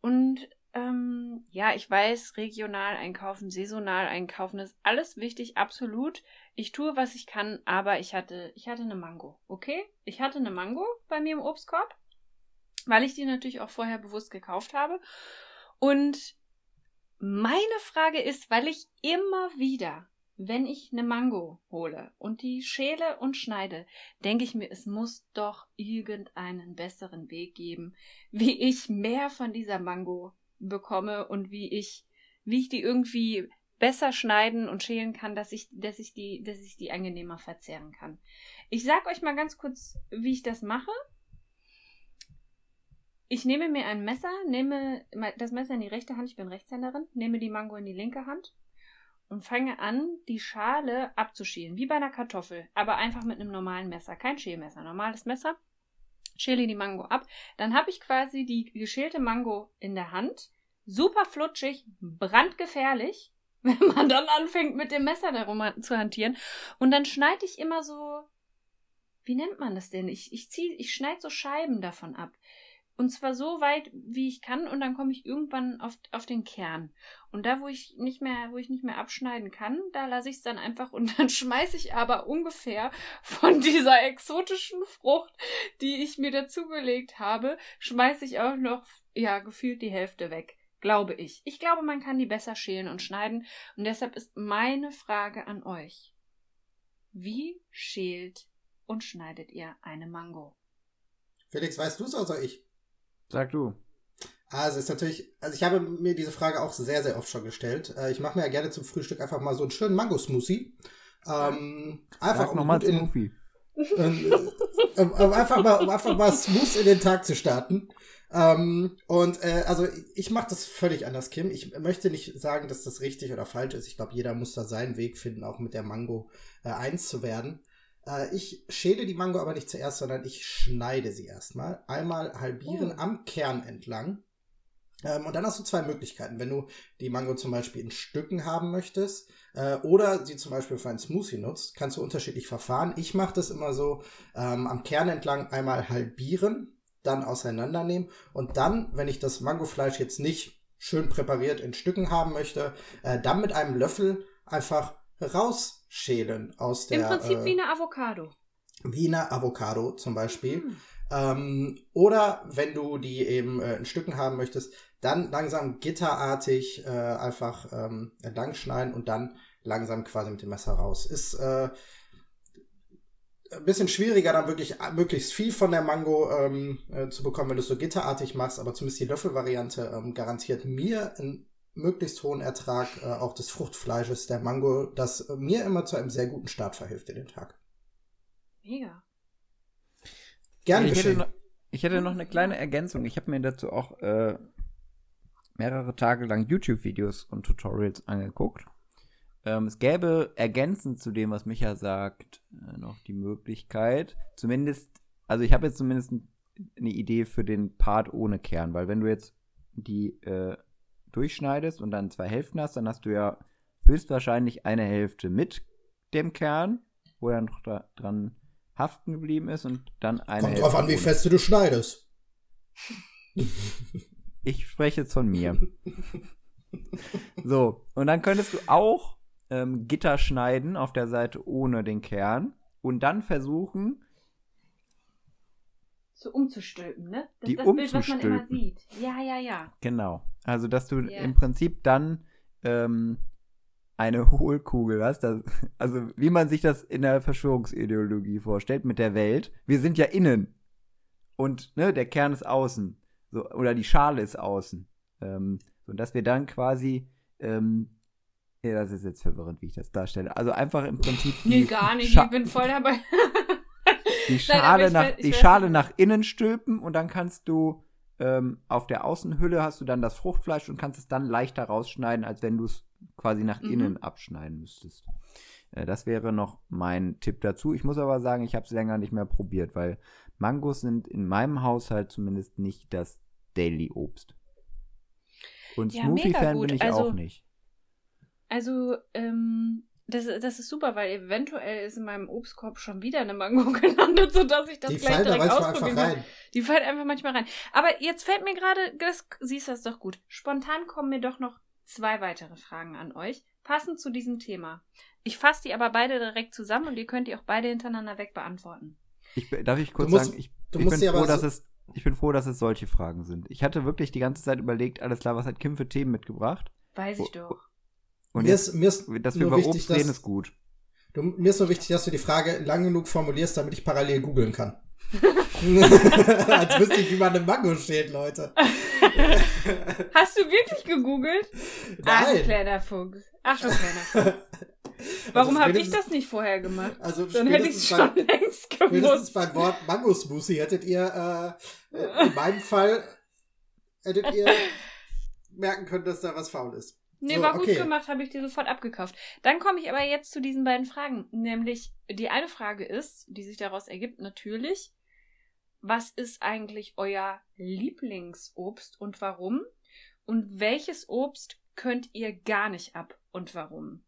Und ähm, ja, ich weiß, regional einkaufen, saisonal einkaufen ist alles wichtig, absolut. Ich tue, was ich kann, aber ich hatte, ich hatte eine Mango, okay? Ich hatte eine Mango bei mir im Obstkorb, weil ich die natürlich auch vorher bewusst gekauft habe. Und meine Frage ist, weil ich immer wieder, wenn ich eine Mango hole und die schäle und schneide, denke ich mir, es muss doch irgendeinen besseren Weg geben, wie ich mehr von dieser Mango bekomme und wie ich, wie ich die irgendwie besser schneiden und schälen kann, dass ich, dass ich die, dass ich die angenehmer verzehren kann. Ich sag euch mal ganz kurz, wie ich das mache. Ich nehme mir ein Messer, nehme das Messer in die rechte Hand, ich bin Rechtshänderin, nehme die Mango in die linke Hand und fange an, die Schale abzuschälen, wie bei einer Kartoffel, aber einfach mit einem normalen Messer, kein Schälmesser, normales Messer. Schäle die Mango ab, dann habe ich quasi die geschälte Mango in der Hand, super flutschig, brandgefährlich, wenn man dann anfängt mit dem Messer darum zu hantieren und dann schneide ich immer so wie nennt man das denn? Ich ich ich schneide so Scheiben davon ab. Und zwar so weit, wie ich kann, und dann komme ich irgendwann auf, auf den Kern. Und da, wo ich nicht mehr, wo ich nicht mehr abschneiden kann, da lasse ich es dann einfach und dann schmeiße ich aber ungefähr von dieser exotischen Frucht, die ich mir dazugelegt habe, schmeiße ich auch noch, ja, gefühlt die Hälfte weg. Glaube ich. Ich glaube, man kann die besser schälen und schneiden. Und deshalb ist meine Frage an euch. Wie schält und schneidet ihr eine Mango? Felix, weißt du es soll ich? Sag du. Also ist natürlich, also ich habe mir diese Frage auch sehr, sehr oft schon gestellt. Äh, Ich mache mir ja gerne zum Frühstück einfach mal so einen schönen Mango-Smoothie. Ähm, einfach Sag um nochmal Smoothie. ähm, um, um einfach mal, um einfach mal smooth in den Tag zu starten. Ähm, und äh, also ich mache das völlig anders, Kim. Ich möchte nicht sagen, dass das richtig oder falsch ist. Ich glaube, jeder muss da seinen Weg finden, auch mit der Mango äh, eins zu werden. Äh, ich schäle die Mango aber nicht zuerst, sondern ich schneide sie erstmal. Einmal halbieren Oh. am Kern entlang. Ähm, und dann hast du zwei Möglichkeiten. Wenn du die Mango zum Beispiel in Stücken haben möchtest äh, oder sie zum Beispiel für einen Smoothie nutzt, kannst du unterschiedlich verfahren. Ich mache das immer so ähm, am Kern entlang einmal halbieren, dann auseinandernehmen und dann, wenn ich das Mangofleisch jetzt nicht schön präpariert in Stücken haben möchte, äh, dann mit einem Löffel einfach rausschälen aus der Im Prinzip äh, wie eine Avocado. wie eine Avocado zum Beispiel. Hm. Ähm, oder wenn du die eben äh, in Stücken haben möchtest, dann langsam gitterartig äh, einfach ähm, entlang schneiden und dann langsam quasi mit dem Messer raus. Ist äh, ein bisschen schwieriger, dann wirklich äh, möglichst viel von der Mango ähm, äh, zu bekommen, wenn du es so gitterartig machst, aber zumindest die Löffelvariante ähm, garantiert mir einen möglichst hohen Ertrag äh, auch des Fruchtfleisches der Mango, das äh, mir immer zu einem sehr guten Start verhilft in den Tag. Mega. Gerne ich, hätte noch, ich hätte noch eine kleine Ergänzung. Ich habe mir dazu auch äh, mehrere Tage lang YouTube-Videos und Tutorials angeguckt. Ähm, es gäbe ergänzend zu dem, was Micha sagt, äh, noch die Möglichkeit, zumindest, also ich habe jetzt zumindest eine Idee für den Part ohne Kern, weil wenn du jetzt die äh, durchschneidest und dann zwei Hälften hast, dann hast du ja höchstwahrscheinlich eine Hälfte mit dem Kern, wo er noch da, dran haften geblieben ist und dann eine Kommt Hälfte drauf an, wie fest du schneidest. Ich spreche jetzt von mir. so, und dann könntest du auch ähm, Gitter schneiden auf der Seite ohne den Kern und dann versuchen, So umzustülpen, ne? Das Die ist das Bild, was man immer umzustülpen. sieht. Ja, ja, ja. genau, also dass du Ja. im Prinzip dann ähm, eine Hohlkugel hast, das, also wie man sich das in der Verschwörungsideologie vorstellt mit der Welt. Wir sind ja innen und ne, der Kern ist außen, so, oder die Schale ist außen. Ähm, so dass wir dann quasi ähm, ja, das ist jetzt verwirrend, wie ich das darstelle. Also einfach im Prinzip Nee, gar nicht. Scha ich bin voll dabei. die Nein, Schale, ich nach, ich die Schale nach innen stülpen und dann kannst du ähm, auf der Außenhülle hast du dann das Fruchtfleisch und kannst es dann leichter rausschneiden, als wenn du es quasi nach Mhm. innen abschneiden müsstest. Äh, das wäre noch mein Tipp dazu. Ich muss aber sagen, ich habe es länger nicht mehr probiert, weil Mangos sind in meinem Haushalt zumindest nicht das Daily-Obst. Und Ja, Smoothie-Fan bin ich Also- auch nicht. Also, ähm, das, das ist super, weil eventuell ist in meinem Obstkorb schon wieder eine Mango gelandet, sodass ich das Die gleich direkt ausprobieren kann. rein. Die fallen einfach manchmal rein. Aber jetzt fällt mir gerade, das siehst du das doch gut. Spontan kommen mir doch noch zwei weitere Fragen an euch, passend zu diesem Thema. Ich fasse die aber beide direkt zusammen und ihr könnt die auch beide hintereinander weg beantworten. Ich, darf ich kurz musst- sagen, ich, du ich musst bin froh, dass so- es, ich bin froh, dass es solche Fragen sind. Ich hatte wirklich die ganze Zeit überlegt, alles klar, was hat Kim für Themen mitgebracht? Weiß ich doch. Und mir, jetzt, ist, mir ist dass wir nur über wichtig, Obst reden, dass- ist gut. Du, mir ist nur wichtig, dass du die Frage lang genug formulierst, damit ich parallel googeln kann. Als wüsste ich, wie man eine Mango schält, Leute. Hast du wirklich gegoogelt? Ach, du Nein. kleiner Fuchs. Ach, du kleiner Fuchs. Warum Also habe ich das nicht vorher gemacht? Also Dann hätte ich es schon beim, längst gewusst. beim Wort Mango Smoothie hättet ihr, äh, in meinem Fall, hättet ihr merken können, dass da was faul ist. Nee, So, war gut okay. gemacht, habe ich dir sofort abgekauft. Dann komme ich aber jetzt zu diesen beiden Fragen. Nämlich, die eine Frage ist, die sich daraus ergibt, natürlich, was ist eigentlich euer Lieblingsobst und warum? Und welches Obst könnt ihr gar nicht ab und warum?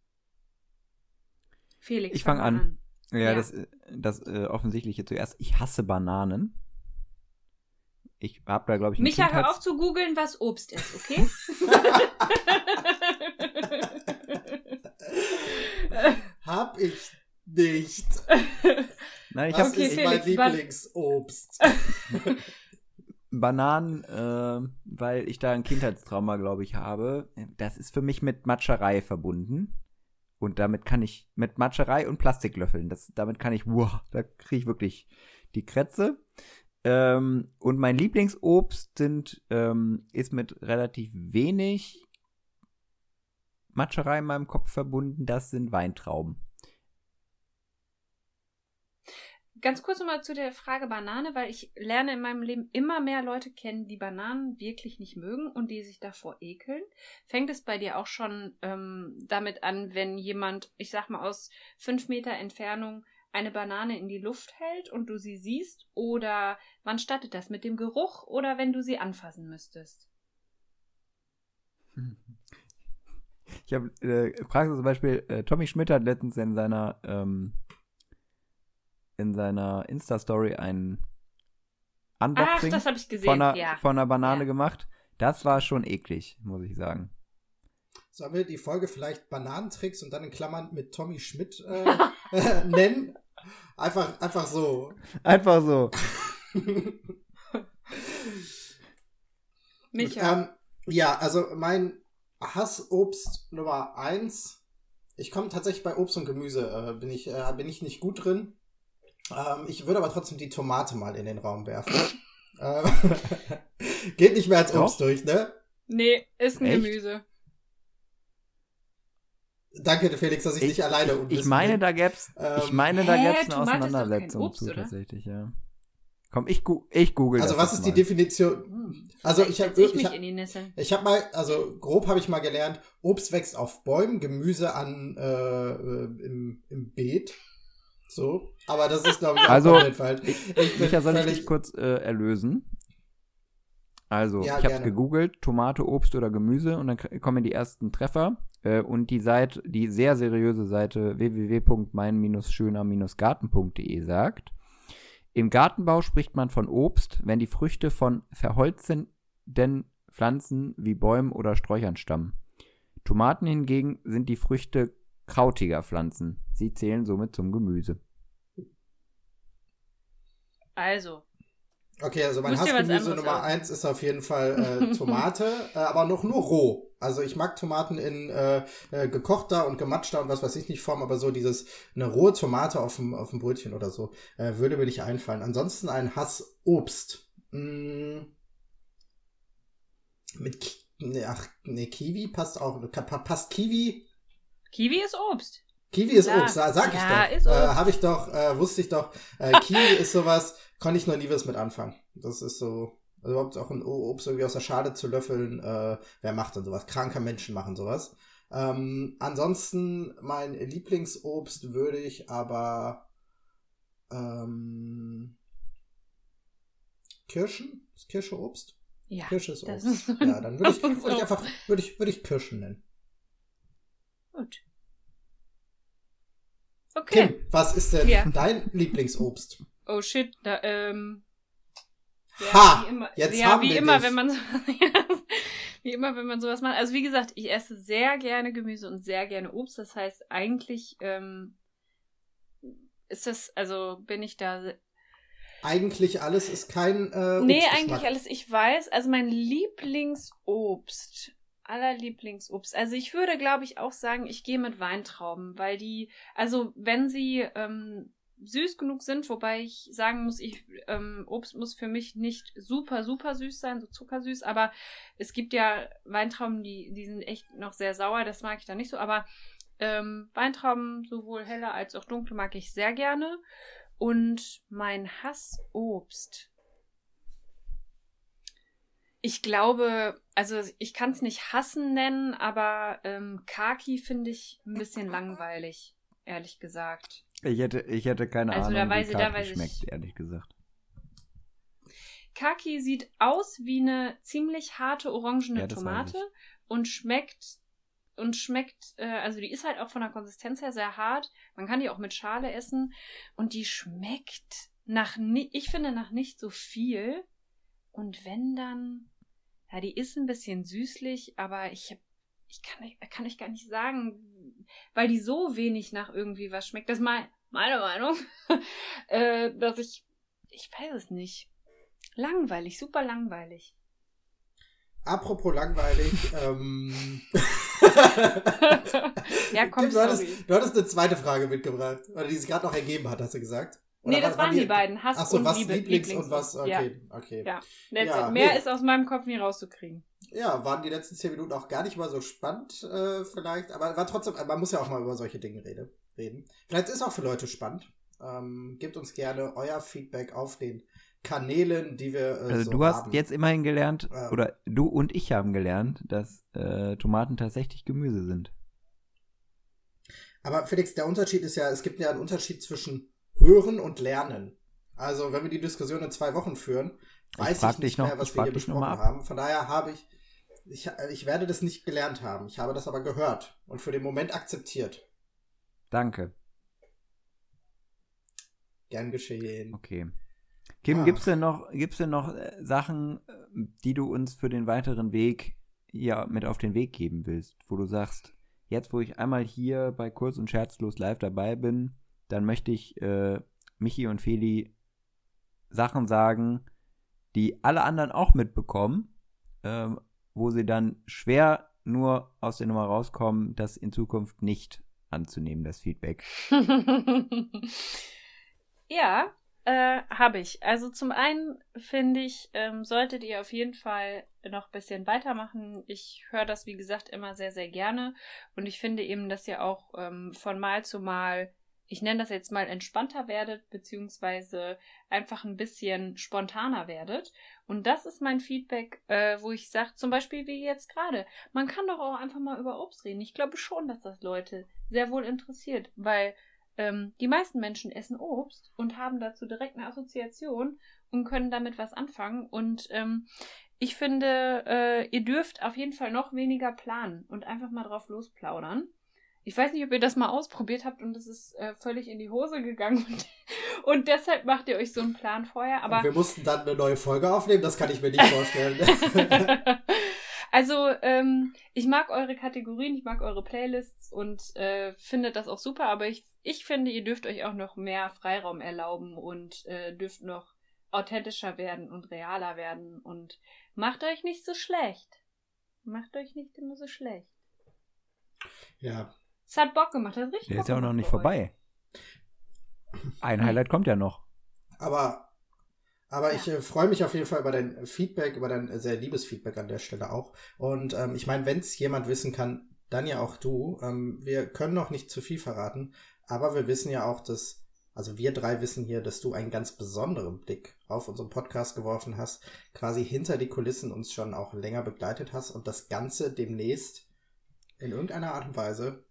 Felix, Ich fang mal an. Ja, Ja. das, äh, das äh, Offensichtliche zuerst. Ich hasse Bananen. Ich habe da, glaube ich, ein Micha, hör auf zu googeln, was Obst ist, okay? Hab ich nicht. Nein, ich Das habe Okay, ist Felix, mein Lieblingsobst. Bananen, äh, weil ich da ein Kindheitstrauma, glaube ich, habe. Das ist für mich mit Matscherei verbunden. Und damit kann ich, mit Matscherei und Plastiklöffeln, das, damit kann ich, wow, da kriege ich wirklich die Krätze. Ähm, und mein Lieblingsobst sind, ähm, ist mit relativ wenig Matscherei in meinem Kopf verbunden. Das sind Weintrauben. ganz kurz nochmal zu der Frage Banane, weil ich lerne in meinem Leben immer mehr Leute kennen, die Bananen wirklich nicht mögen und die sich davor ekeln. Fängt es bei dir auch schon ähm, damit an, wenn jemand, ich sag mal, aus fünf Meter Entfernung eine Banane in die Luft hält und du sie siehst? Oder wann startet das? Mit dem Geruch oder wenn du sie anfassen müsstest? Ich habe äh, fragst du zum Beispiel, äh, Tommy Schmidt hat letztens in seiner ähm, in seiner Insta-Story ein Ach, Unboxing ich gesehen. von, einer, ja. von einer Banane Ja. gemacht. Das war schon eklig, muss ich sagen. Sollen wir die Folge vielleicht Bananentricks und dann in Klammern mit Tommy Schmidt äh, nennen? Einfach, einfach so. Einfach so. Micha. Ähm, ja, also mein Hassobst Nummer eins. Ich komme tatsächlich bei Obst und Gemüse, äh, bin, ich, äh, bin ich nicht gut drin. Ähm, ich würde aber trotzdem die Tomate mal in den Raum werfen. ähm, geht nicht mehr als Doch. Obst durch, ne? nee, ist ein Echt? Gemüse. Danke, Felix, dass ich, nicht alleine ich, unwissend ich meine, bin. da gäb's, Ähm, ich meine, da gäb's eine Tomate Auseinandersetzung Obst, zu oder? tatsächlich, ja. Komm, ich, gu ich google Also das was ist die mal. Definition? Hm, Also ich hab- setz ich ich hab- die. Ich habe mal, also grob habe ich mal gelernt, Obst wächst auf Bäumen, Gemüse an äh, äh, im, im Beet. So. Aber das ist, glaube ich, auch Also, komplett falsch. Ich bin Micha, soll ich dich kurz äh, erlösen? Also, Ja, ich habe gegoogelt, Tomate, Obst oder Gemüse und dann kommen die ersten Treffer. Äh, und die Seite, die sehr seriöse Seite www.mein-schöner-garten.de sagt, im Gartenbau spricht man von Obst, wenn die Früchte von verholzenden Pflanzen wie Bäumen oder Sträuchern stammen. Tomaten hingegen sind die Früchte krautiger Pflanzen. Sie zählen somit zum Gemüse. Also, Okay, also mein Hassgemüse Nummer eins ist auf jeden Fall äh, Tomate, äh, aber noch nur roh. Also ich mag Tomaten in äh, äh, gekochter und gematschter und was weiß ich nicht Form, aber so dieses eine rohe Tomate auf dem auf dem Brötchen oder so äh, würde mir nicht einfallen. Ansonsten ein Hassobst. Mm, mit Ki nee, ach nee, Kiwi passt auch. Pa- Passt Kiwi? Kiwi ist Obst. Kiwi ist. Obst, sa- sag ich Ja, doch. ist Äh, Obst. Habe ich doch, äh, wusste ich doch. Äh, Kiwi ist sowas, konnte ich noch nie was mit anfangen. Das ist so, also überhaupt auch ein Obst irgendwie aus der Schale zu löffeln, äh, wer macht denn sowas? Kranke Menschen machen sowas. Ähm, ansonsten, mein Lieblingsobst würde ich aber ähm, Kirschen? Ist Kirsche Obst? Ja. Kirsche ist Obst. ist- ja, dann würde ich, würde ich einfach, würde ich, würde ich Kirschen nennen. Gut. Okay. Kim, was ist denn Ja. dein Lieblingsobst? Oh shit, da, ähm. Ja, Ha! wie immer, Jetzt ja, haben wie wir immer, dich. wenn man wie immer, wenn man sowas macht. Also wie gesagt, ich esse sehr gerne Gemüse und sehr gerne Obst. Das heißt, eigentlich ähm, ist das, also bin ich da. Eigentlich alles ist kein äh, nee, eigentlich alles. Ich weiß, also mein Lieblingsobst, aller Lieblingsobst. Also ich würde, glaube ich, auch sagen, ich gehe mit Weintrauben, weil die, also wenn sie ähm, süß genug sind, wobei ich sagen muss, ich ähm, Obst muss für mich nicht super super süß sein, so zuckersüß, aber es gibt ja Weintrauben, die die sind echt noch sehr sauer, das mag ich da nicht so, aber ähm, Weintrauben sowohl helle als auch dunkle mag ich sehr gerne und mein Hassobst ich glaube, also ich kann es nicht hassen nennen, aber ähm, Kaki finde ich ein bisschen langweilig, ehrlich gesagt. Ich hätte, ich hätte keine Also da Ahnung, weiß wie ich- da Kaki weiß ich- schmeckt, ehrlich gesagt. Kaki sieht aus wie eine ziemlich harte orangene Ja, Tomate und schmeckt und schmeckt, äh, also die ist halt auch von der Konsistenz her sehr hart. Man kann die auch mit Schale essen und die schmeckt nach, ich finde nach nicht so viel. Und wenn dann, ja, die ist ein bisschen süßlich, aber ich hab, ich kann, kann ich gar nicht sagen, weil die so wenig nach irgendwie was schmeckt. Das ist mal meine Meinung, äh, dass ich, ich weiß es nicht. Langweilig, super langweilig. Apropos langweilig, ähm. Ja, komm, du, hattest, sorry. du hattest eine zweite Frage mitgebracht, oder die sich gerade noch ergeben hat, hast du gesagt? Oder Nee, das war- waren die beiden. Hass Ach so, und was Liebe. Lieblings, und was, Ja. okay, okay. Ja. That's Ja, it. Mehr nee. ist aus meinem Kopf nie rauszukriegen. Ja, waren die letzten zehn Minuten auch gar nicht mal so spannend, äh, vielleicht, aber war trotzdem, man muss ja auch mal über solche Dinge rede, reden. Vielleicht ist auch für Leute spannend. Ähm, gebt uns gerne euer Feedback auf den Kanälen, die wir äh, Also so du hast haben. jetzt immerhin gelernt, Ähm. oder du und ich haben gelernt, dass äh, Tomaten tatsächlich Gemüse sind. Aber Felix, der Unterschied ist ja, es gibt ja einen Unterschied zwischen Hören und Lernen. Also, wenn wir die Diskussion in zwei Wochen führen, Ich weiß ich, frag nicht noch- mehr, was ich wir hier besprochen ab. haben. Von daher habe ich, ich, ich werde das nicht gelernt haben. Ich habe das aber gehört und für den Moment akzeptiert. Danke. Gern geschehen. Okay. Kim, Ah. gibt's denn noch, gibt's denn noch äh, Sachen, äh, die du uns für den weiteren Weg ja mit auf den Weg geben willst, wo du sagst, jetzt wo ich einmal hier bei Kurz und Scherzlos live dabei bin, dann möchte ich äh, Michi und Feli Sachen sagen, die alle anderen auch mitbekommen, ähm, wo sie dann schwer nur aus der Nummer rauskommen, das in Zukunft nicht anzunehmen, das Feedback. ja, äh, habe ich. Also zum einen finde ich, ähm, solltet ihr auf jeden Fall noch ein bisschen weitermachen. Ich höre das, wie gesagt, immer sehr, sehr gerne. Und ich finde eben, dass ihr auch ähm, von Mal zu Mal, ich nenne das jetzt mal entspannter werdet, beziehungsweise einfach ein bisschen spontaner werdet. Und das ist mein Feedback, äh, wo ich sage, zum Beispiel wie jetzt gerade, man kann doch auch einfach mal über Obst reden. Ich glaube schon, dass das Leute sehr wohl interessiert, weil ähm, die meisten Menschen essen Obst und haben dazu direkt eine Assoziation und können damit was anfangen. Und ähm, ich finde, äh, ihr dürft auf jeden Fall noch weniger planen und einfach mal drauf losplaudern. Ich weiß nicht, ob ihr das mal ausprobiert habt und es ist äh, völlig in die Hose gegangen und, und deshalb macht ihr euch so einen Plan vorher. Aber Und wir mussten dann eine neue Folge aufnehmen, das kann ich mir nicht vorstellen. also, ähm, ich mag eure Kategorien, ich mag eure Playlists und äh, finde das auch super, aber ich, ich finde, ihr dürft euch auch noch mehr Freiraum erlauben und äh, dürft noch authentischer werden und realer werden und macht euch nicht so schlecht. Macht euch nicht immer so schlecht. ja, Es hat Bock gemacht, das hat richtig Der Bock ist ja auch noch nicht vorbei. Ein Highlight kommt ja noch. aber, aber ich äh, freue mich auf jeden Fall über dein Feedback, über dein äh, sehr liebes Feedback an der Stelle auch. Und ähm, ich meine, wenn es jemand wissen kann, dann ja auch du. Ähm, wir können noch nicht zu viel verraten, aber wir wissen ja auch, dass, also wir drei wissen hier, dass du einen ganz besonderen Blick auf unseren Podcast geworfen hast, quasi hinter die Kulissen uns schon auch länger begleitet hast und das Ganze demnächst in irgendeiner Art und Weise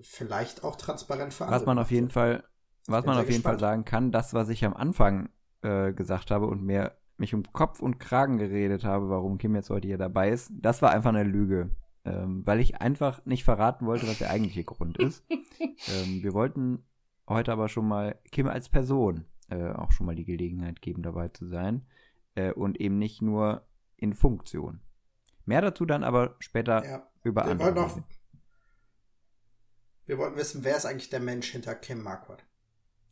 vielleicht auch transparent für Was man auf jeden Fall, was man auf jeden Fall sagen kann, das, was ich am Anfang äh, gesagt habe und mir mich um Kopf und Kragen geredet habe, warum Kim jetzt heute hier dabei ist, das war einfach eine Lüge. Ähm, weil ich einfach nicht verraten wollte, was der eigentliche Grund ist. ähm, wir wollten heute aber schon mal Kim als Person äh, auch schon mal die Gelegenheit geben, dabei zu sein. Äh, und eben nicht nur in Funktion. Mehr dazu dann aber später Ja. über Wir andere. wollten, auch. Wir wollten wissen, wer ist eigentlich der Mensch hinter Kim Marquardt?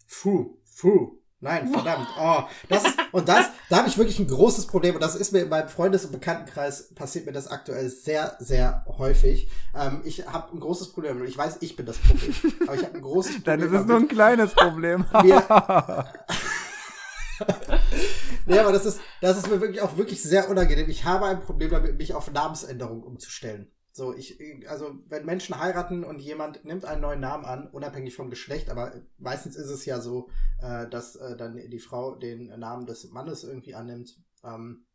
Fu, Fu. Nein, verdammt. Oh, das ist, und das, da habe ich wirklich ein großes Problem. Und das ist mir in meinem Freundes- und Bekanntenkreis passiert mir das aktuell sehr, sehr häufig. Ähm, ich habe ein großes Problem. Und ich weiß, ich bin das Problem. Aber ich habe ein großes Problem. Dann ist es nur ein kleines Problem. Wir- nee, aber das ist, das ist mir wirklich auch wirklich sehr unangenehm. Ich habe ein Problem damit, mich auf Namensänderung umzustellen. So, ich, also, wenn Menschen heiraten und jemand nimmt einen neuen Namen an, unabhängig vom Geschlecht, aber meistens ist es ja so, äh, dass äh, dann die Frau den Namen des Mannes irgendwie annimmt. Ähm,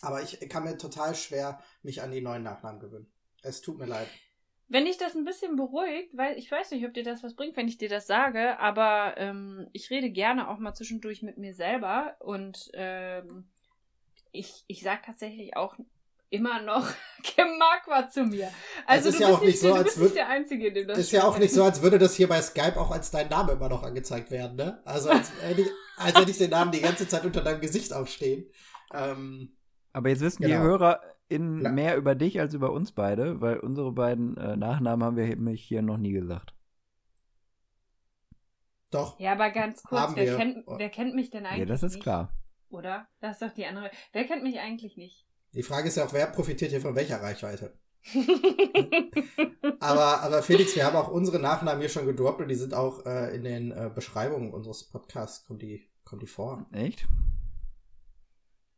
aber ich kann mir total schwer mich an die neuen Nachnamen gewöhnen. Es tut mir leid. Wenn dich das ein bisschen beruhigt, weil ich weiß nicht, ob dir das was bringt, wenn ich dir das sage, aber ähm, ich rede gerne auch mal zwischendurch mit mir selber und ähm, ich, ich sag tatsächlich auch immer noch Kim Marquardt zu mir. Also ist du ja bist auch nicht so, du als bist nicht der Einzige, dem das ist ja auch nicht so, als würde das hier bei Skype auch als dein Name immer noch angezeigt werden, ne? Also als hätte ich, als hätte ich den Namen die ganze Zeit unter deinem Gesicht aufstehen. Ähm, Aber jetzt wissen die Genau. HörerInnen Ja. mehr über dich als über uns beide, weil unsere beiden äh, Nachnamen haben wir nämlich hier noch nie gesagt. doch. Ja, aber ganz kurz, wer kennt, wer kennt mich denn eigentlich Ja, das ist nicht? klar. Oder? Das ist doch die andere. Wer kennt mich eigentlich nicht? Die Frage ist ja auch, wer profitiert hier von welcher Reichweite? Aber, aber Felix, wir haben auch unsere Nachnamen hier schon gedroppt und die sind auch äh, in den äh, Beschreibungen unseres Podcasts, kommen die, kommen die vor. Echt?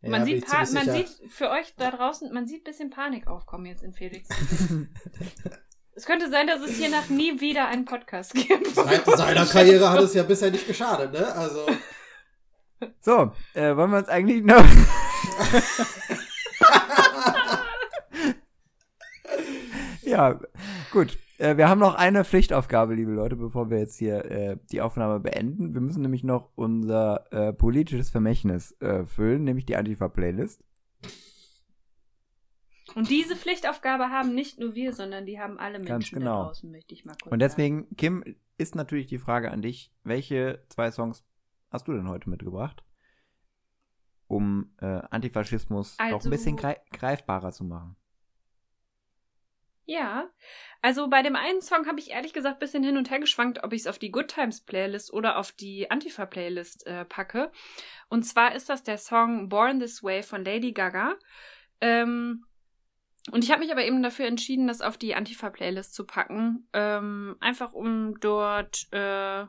Ja, man, sieht man sieht für euch da draußen, man sieht ein bisschen Panik aufkommen jetzt in Felix. Es könnte sein, dass es hier nach nie wieder einen Podcast gibt. Seit seiner Karriere hat es ja bisher nicht geschadet, ne? Also. So, äh, wollen wir uns eigentlich noch. ja, gut. Äh, wir haben noch eine Pflichtaufgabe, liebe Leute, bevor wir jetzt hier äh, die Aufnahme beenden. Wir müssen nämlich noch unser äh, politisches Vermächtnis äh, füllen, nämlich die Antifa-Playlist. Und diese Pflichtaufgabe haben nicht nur wir, sondern die haben alle Menschen Ganz genau. da draußen, möchte ich mal kurz Und deswegen, Kim, ist natürlich die Frage an dich, welche zwei Songs hast du denn heute mitgebracht, um äh, Antifaschismus noch ein Also- bisschen grei greifbarer zu machen? Ja, also bei dem einen Song habe ich ehrlich gesagt ein bisschen hin und her geschwankt, ob ich es auf die Good Times Playlist oder auf die Antifa Playlist äh, packe. Und zwar ist das der Song Born This Way von Lady Gaga. Ähm, und ich habe mich aber eben dafür entschieden, das auf die Antifa Playlist zu packen, ähm, einfach um dort äh,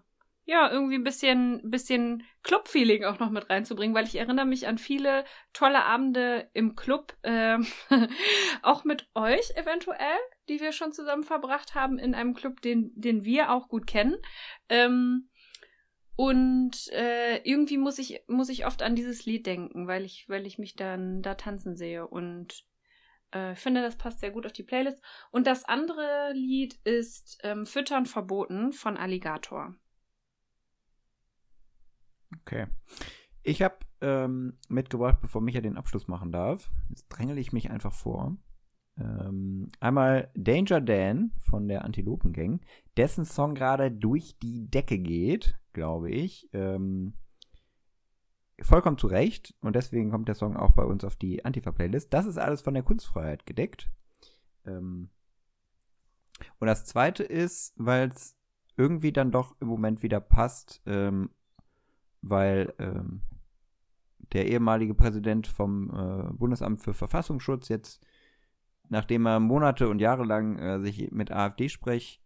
ja irgendwie ein bisschen bisschen Club-Feeling auch noch mit reinzubringen, weil ich erinnere mich an viele tolle Abende im Club, ähm, auch mit euch eventuell, die wir schon zusammen verbracht haben in einem Club, den, den wir auch gut kennen. Ähm, und äh, irgendwie muss ich, muss ich oft an dieses Lied denken, weil ich, weil ich mich dann da tanzen sehe. Und äh, finde, das passt sehr gut auf die Playlist. Und das andere Lied ist ähm, Füttern verboten von Alligator. Okay. Ich habe ähm, mitgebracht, bevor Micha den Abschluss machen darf. Jetzt drängele ich mich einfach vor. Ähm, einmal Danger Dan von der Antilopen Gang, dessen Song gerade durch die Decke geht, glaube ich. Ähm, vollkommen zu Recht und deswegen kommt der Song auch bei uns auf die Antifa-Playlist. Das ist alles von der Kunstfreiheit gedeckt. Ähm, und das zweite ist, weil es irgendwie dann doch im Moment wieder passt, ähm, weil ähm, der ehemalige Präsident vom äh, Bundesamt für Verfassungsschutz jetzt, nachdem er Monate und Jahre lang äh, sich mit AfD-Sprech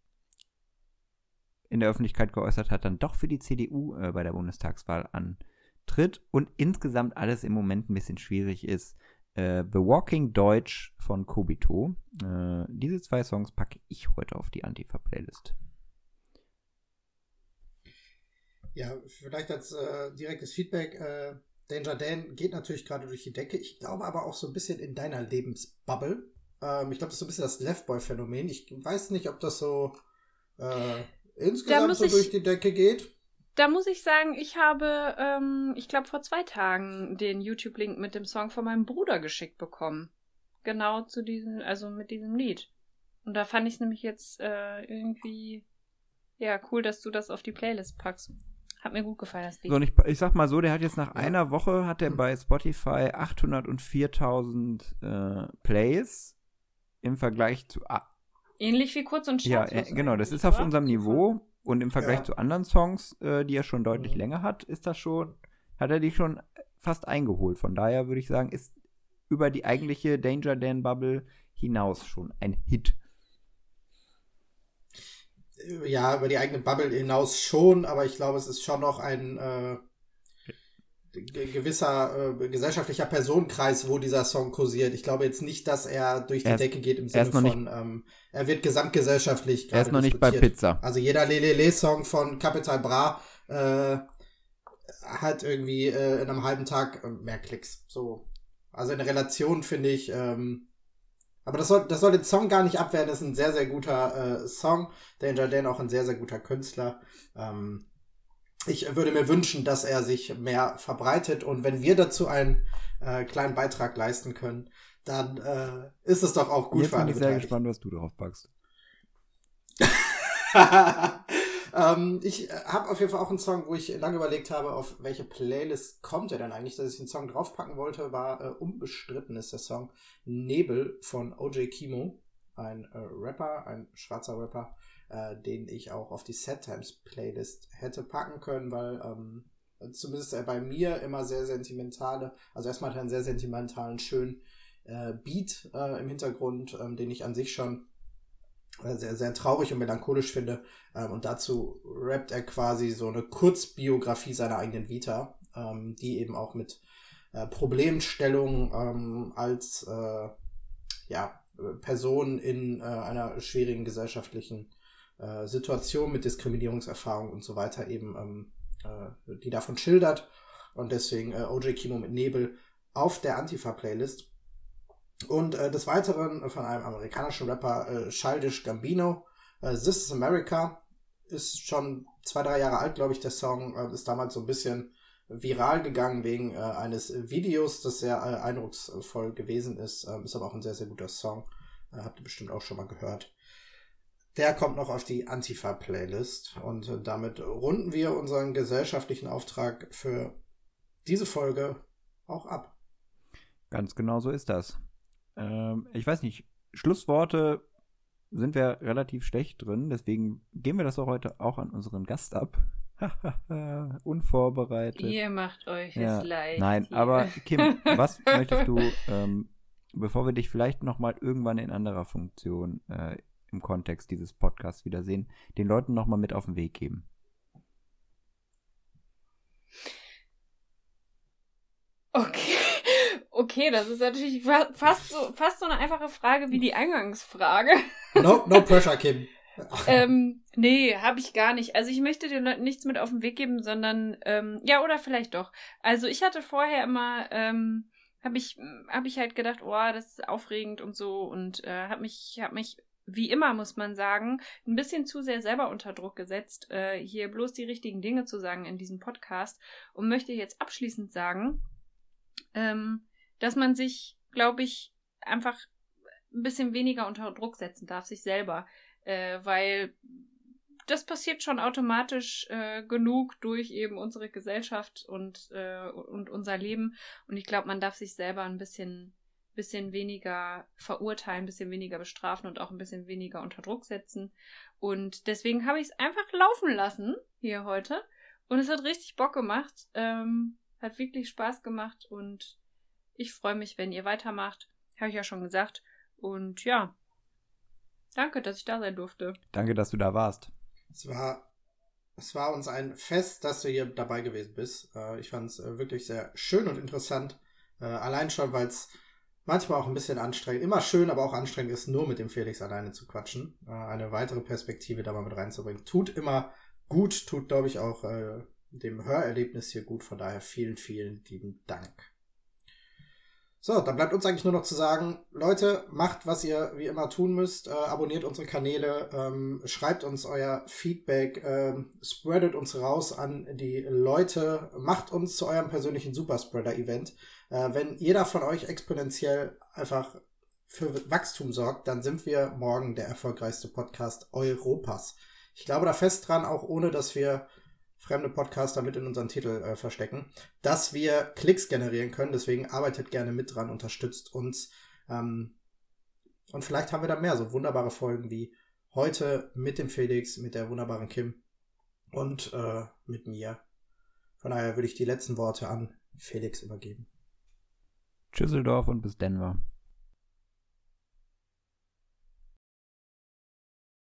in der Öffentlichkeit geäußert hat, dann doch für die CDU äh, bei der Bundestagswahl antritt und insgesamt alles im Moment ein bisschen schwierig ist. Äh, The Walking Deutsch von Kobito. Äh, diese zwei Songs packe ich heute auf die Antifa-Playlist. Ja, vielleicht als äh, direktes Feedback. Äh, Danger Dan geht natürlich gerade durch die Decke. Ich glaube aber auch so ein bisschen in deiner Lebensbubble. Ähm, ich glaube, das ist so ein bisschen das Left-Boy-Phänomen. Ich weiß nicht, ob das so äh, insgesamt so ich- durch die Decke geht. Da muss ich sagen, ich habe, ähm, ich glaube, vor zwei Tagen den YouTube-Link mit dem Song von meinem Bruder geschickt bekommen. Genau zu diesem, also mit diesem Lied. Und da fand ich es nämlich jetzt äh, irgendwie, ja, cool, dass du das auf die Playlist packst. Hat mir gut gefallen, das Lied. So, und ich, ich sag mal so, der hat jetzt nach Ja. einer Woche, hat er Hm. bei Spotify 804.000 äh, Plays im Vergleich zu, ah, Ähnlich wie kurz und ja, schmerzlos. äh, genau, das ist auf unserem Niveau und im Vergleich Ja. zu anderen Songs, äh, die er schon deutlich Mhm. länger hat, ist das schon, hat er die schon fast eingeholt. Von daher würde ich sagen, ist über die eigentliche Danger Dan Bubble hinaus schon ein Hit. Ja, über die eigene Bubble hinaus schon, aber ich glaube, es ist schon noch ein äh, ge- gewisser äh, gesellschaftlicher Personenkreis, wo dieser Song kursiert. Ich glaube jetzt nicht, dass er durch die Er ist- Decke geht im Sinne noch nicht- von, ähm, er wird gesamtgesellschaftlich Er ist noch nicht bei. Pizza. Also jeder Lelele-Song von Capital Bra äh, hat irgendwie äh, in einem halben Tag äh, mehr Klicks. So. Also in Relation finde ich, ähm, aber das soll, das soll den Song gar nicht abwehren. Das ist ein sehr, sehr guter äh, Song. Danger Dan auch ein sehr, sehr guter Künstler. Ähm, ich würde mir wünschen, dass er sich mehr verbreitet und wenn wir dazu einen äh, kleinen Beitrag leisten können, dann äh, ist es doch auch gut Jetzt für bin alle ich sehr Beteiligten. gespannt, was du drauf packst. ähm, ich habe auf jeden Fall auch einen Song, wo ich lange überlegt habe, auf welche Playlist kommt er denn eigentlich. Dass ich den Song draufpacken wollte, war äh, unbestritten ist der Song Nebel von OJ Kimo, ein äh, Rapper, ein schwarzer Rapper, äh, den ich auch auf die Sad Times Playlist hätte packen können, weil ähm, zumindest er bei mir immer sehr sentimentale, also erstmal hat er einen sehr sentimentalen, schönen äh, Beat äh, im Hintergrund, ähm, den ich an sich schon äh, sehr, sehr traurig und melancholisch finde. Ähm, und dazu rappt er quasi so eine Kurzbiografie seiner eigenen Vita, ähm, die eben auch mit äh, Problemstellung ähm, als äh, ja, Person in äh, einer schwierigen gesellschaftlichen äh, Situation mit Diskriminierungserfahrung und so weiter eben, ähm, äh, die davon schildert. Und deswegen äh, OJ Kimo mit Nebel auf der Antifa-Playlist. Und äh, des Weiteren von einem amerikanischen Rapper äh, Childish Gambino. Äh, This is America ist schon zwei, drei Jahre alt, glaube ich, der Song. Äh, ist damals so ein bisschen viral gegangen wegen äh, eines Videos, das sehr äh, eindrucksvoll gewesen ist. Ähm, ist aber auch ein sehr, sehr guter Song. Äh, habt ihr bestimmt auch schon mal gehört. Der kommt noch auf die Antifa-Playlist. Und äh, damit runden wir unseren gesellschaftlichen Auftrag für diese Folge auch ab. Ganz genau so ist das. Ähm, ich weiß nicht, Schlussworte sind wir relativ schlecht drin, deswegen geben wir das auch heute auch an unseren Gast ab. Unvorbereitet. Ihr macht euch Ja. es leid. Nein, hier. aber Kim, was möchtest du, ähm, bevor wir dich vielleicht nochmal irgendwann in anderer Funktion äh, im Kontext dieses Podcasts wiedersehen, den Leuten nochmal mit auf den Weg geben? Okay. Okay, das ist natürlich fa fast so, fast so eine einfache Frage wie die Eingangsfrage. No, no pressure, Kim. ähm, nee, habe ich gar nicht. Also ich möchte den Leuten nichts mit auf den Weg geben, sondern ähm, ja oder vielleicht doch. Also ich hatte vorher immer, ähm, habe ich, habe ich halt gedacht, oh, das ist aufregend und so und äh, habe mich, habe mich wie immer muss man sagen, ein bisschen zu sehr selber unter Druck gesetzt, äh, hier bloß die richtigen Dinge zu sagen in diesem Podcast und möchte jetzt abschließend sagen, ähm, dass man sich, glaube ich, einfach ein bisschen weniger unter Druck setzen darf, sich selber äh, weil das passiert schon automatisch äh, genug durch eben unsere Gesellschaft und, äh, und unser Leben. Und ich glaube, man darf sich selber ein bisschen, bisschen weniger verurteilen, ein bisschen weniger bestrafen und auch ein bisschen weniger unter Druck setzen. Und deswegen habe ich es einfach laufen lassen hier heute. Und es hat richtig Bock gemacht. Ähm, hat wirklich Spaß gemacht und ich freue mich, wenn ihr weitermacht. Habe ich ja schon gesagt. Und ja, Danke, dass ich da sein durfte. Danke, dass du da warst. Es war, es war uns ein Fest, dass du hier dabei gewesen bist. Äh, ich fand es äh, wirklich sehr schön und interessant. Äh, allein schon, weil es manchmal auch ein bisschen anstrengend, immer schön, aber auch anstrengend ist, nur mit dem Felix alleine zu quatschen. Eine weitere Perspektive da mal mit reinzubringen. Tut immer gut, tut, glaube ich, auch dem Hörerlebnis hier gut. Von daher vielen, vielen lieben Dank. So, dann bleibt uns eigentlich nur noch zu sagen, Leute, macht, was ihr wie immer tun müsst. Äh, abonniert unsere Kanäle, ähm, schreibt uns euer Feedback, ähm, spreadet uns raus an die Leute, macht uns zu eurem persönlichen Superspreader-Event. Äh, wenn jeder von euch exponentiell einfach für Wachstum sorgt, dann sind wir morgen der erfolgreichste Podcast Europas. Ich glaube da fest dran, auch ohne dass wir fremde Podcaster mit in unseren Titel äh, verstecken, dass wir Klicks generieren können. Deswegen arbeitet gerne mit dran, unterstützt uns. Ähm, und vielleicht haben wir da mehr so wunderbare Folgen wie heute mit dem Felix, mit der wunderbaren Kim und äh, mit mir. Von daher würde ich die letzten Worte an Felix übergeben. Tschüsseldorf und bis Denver.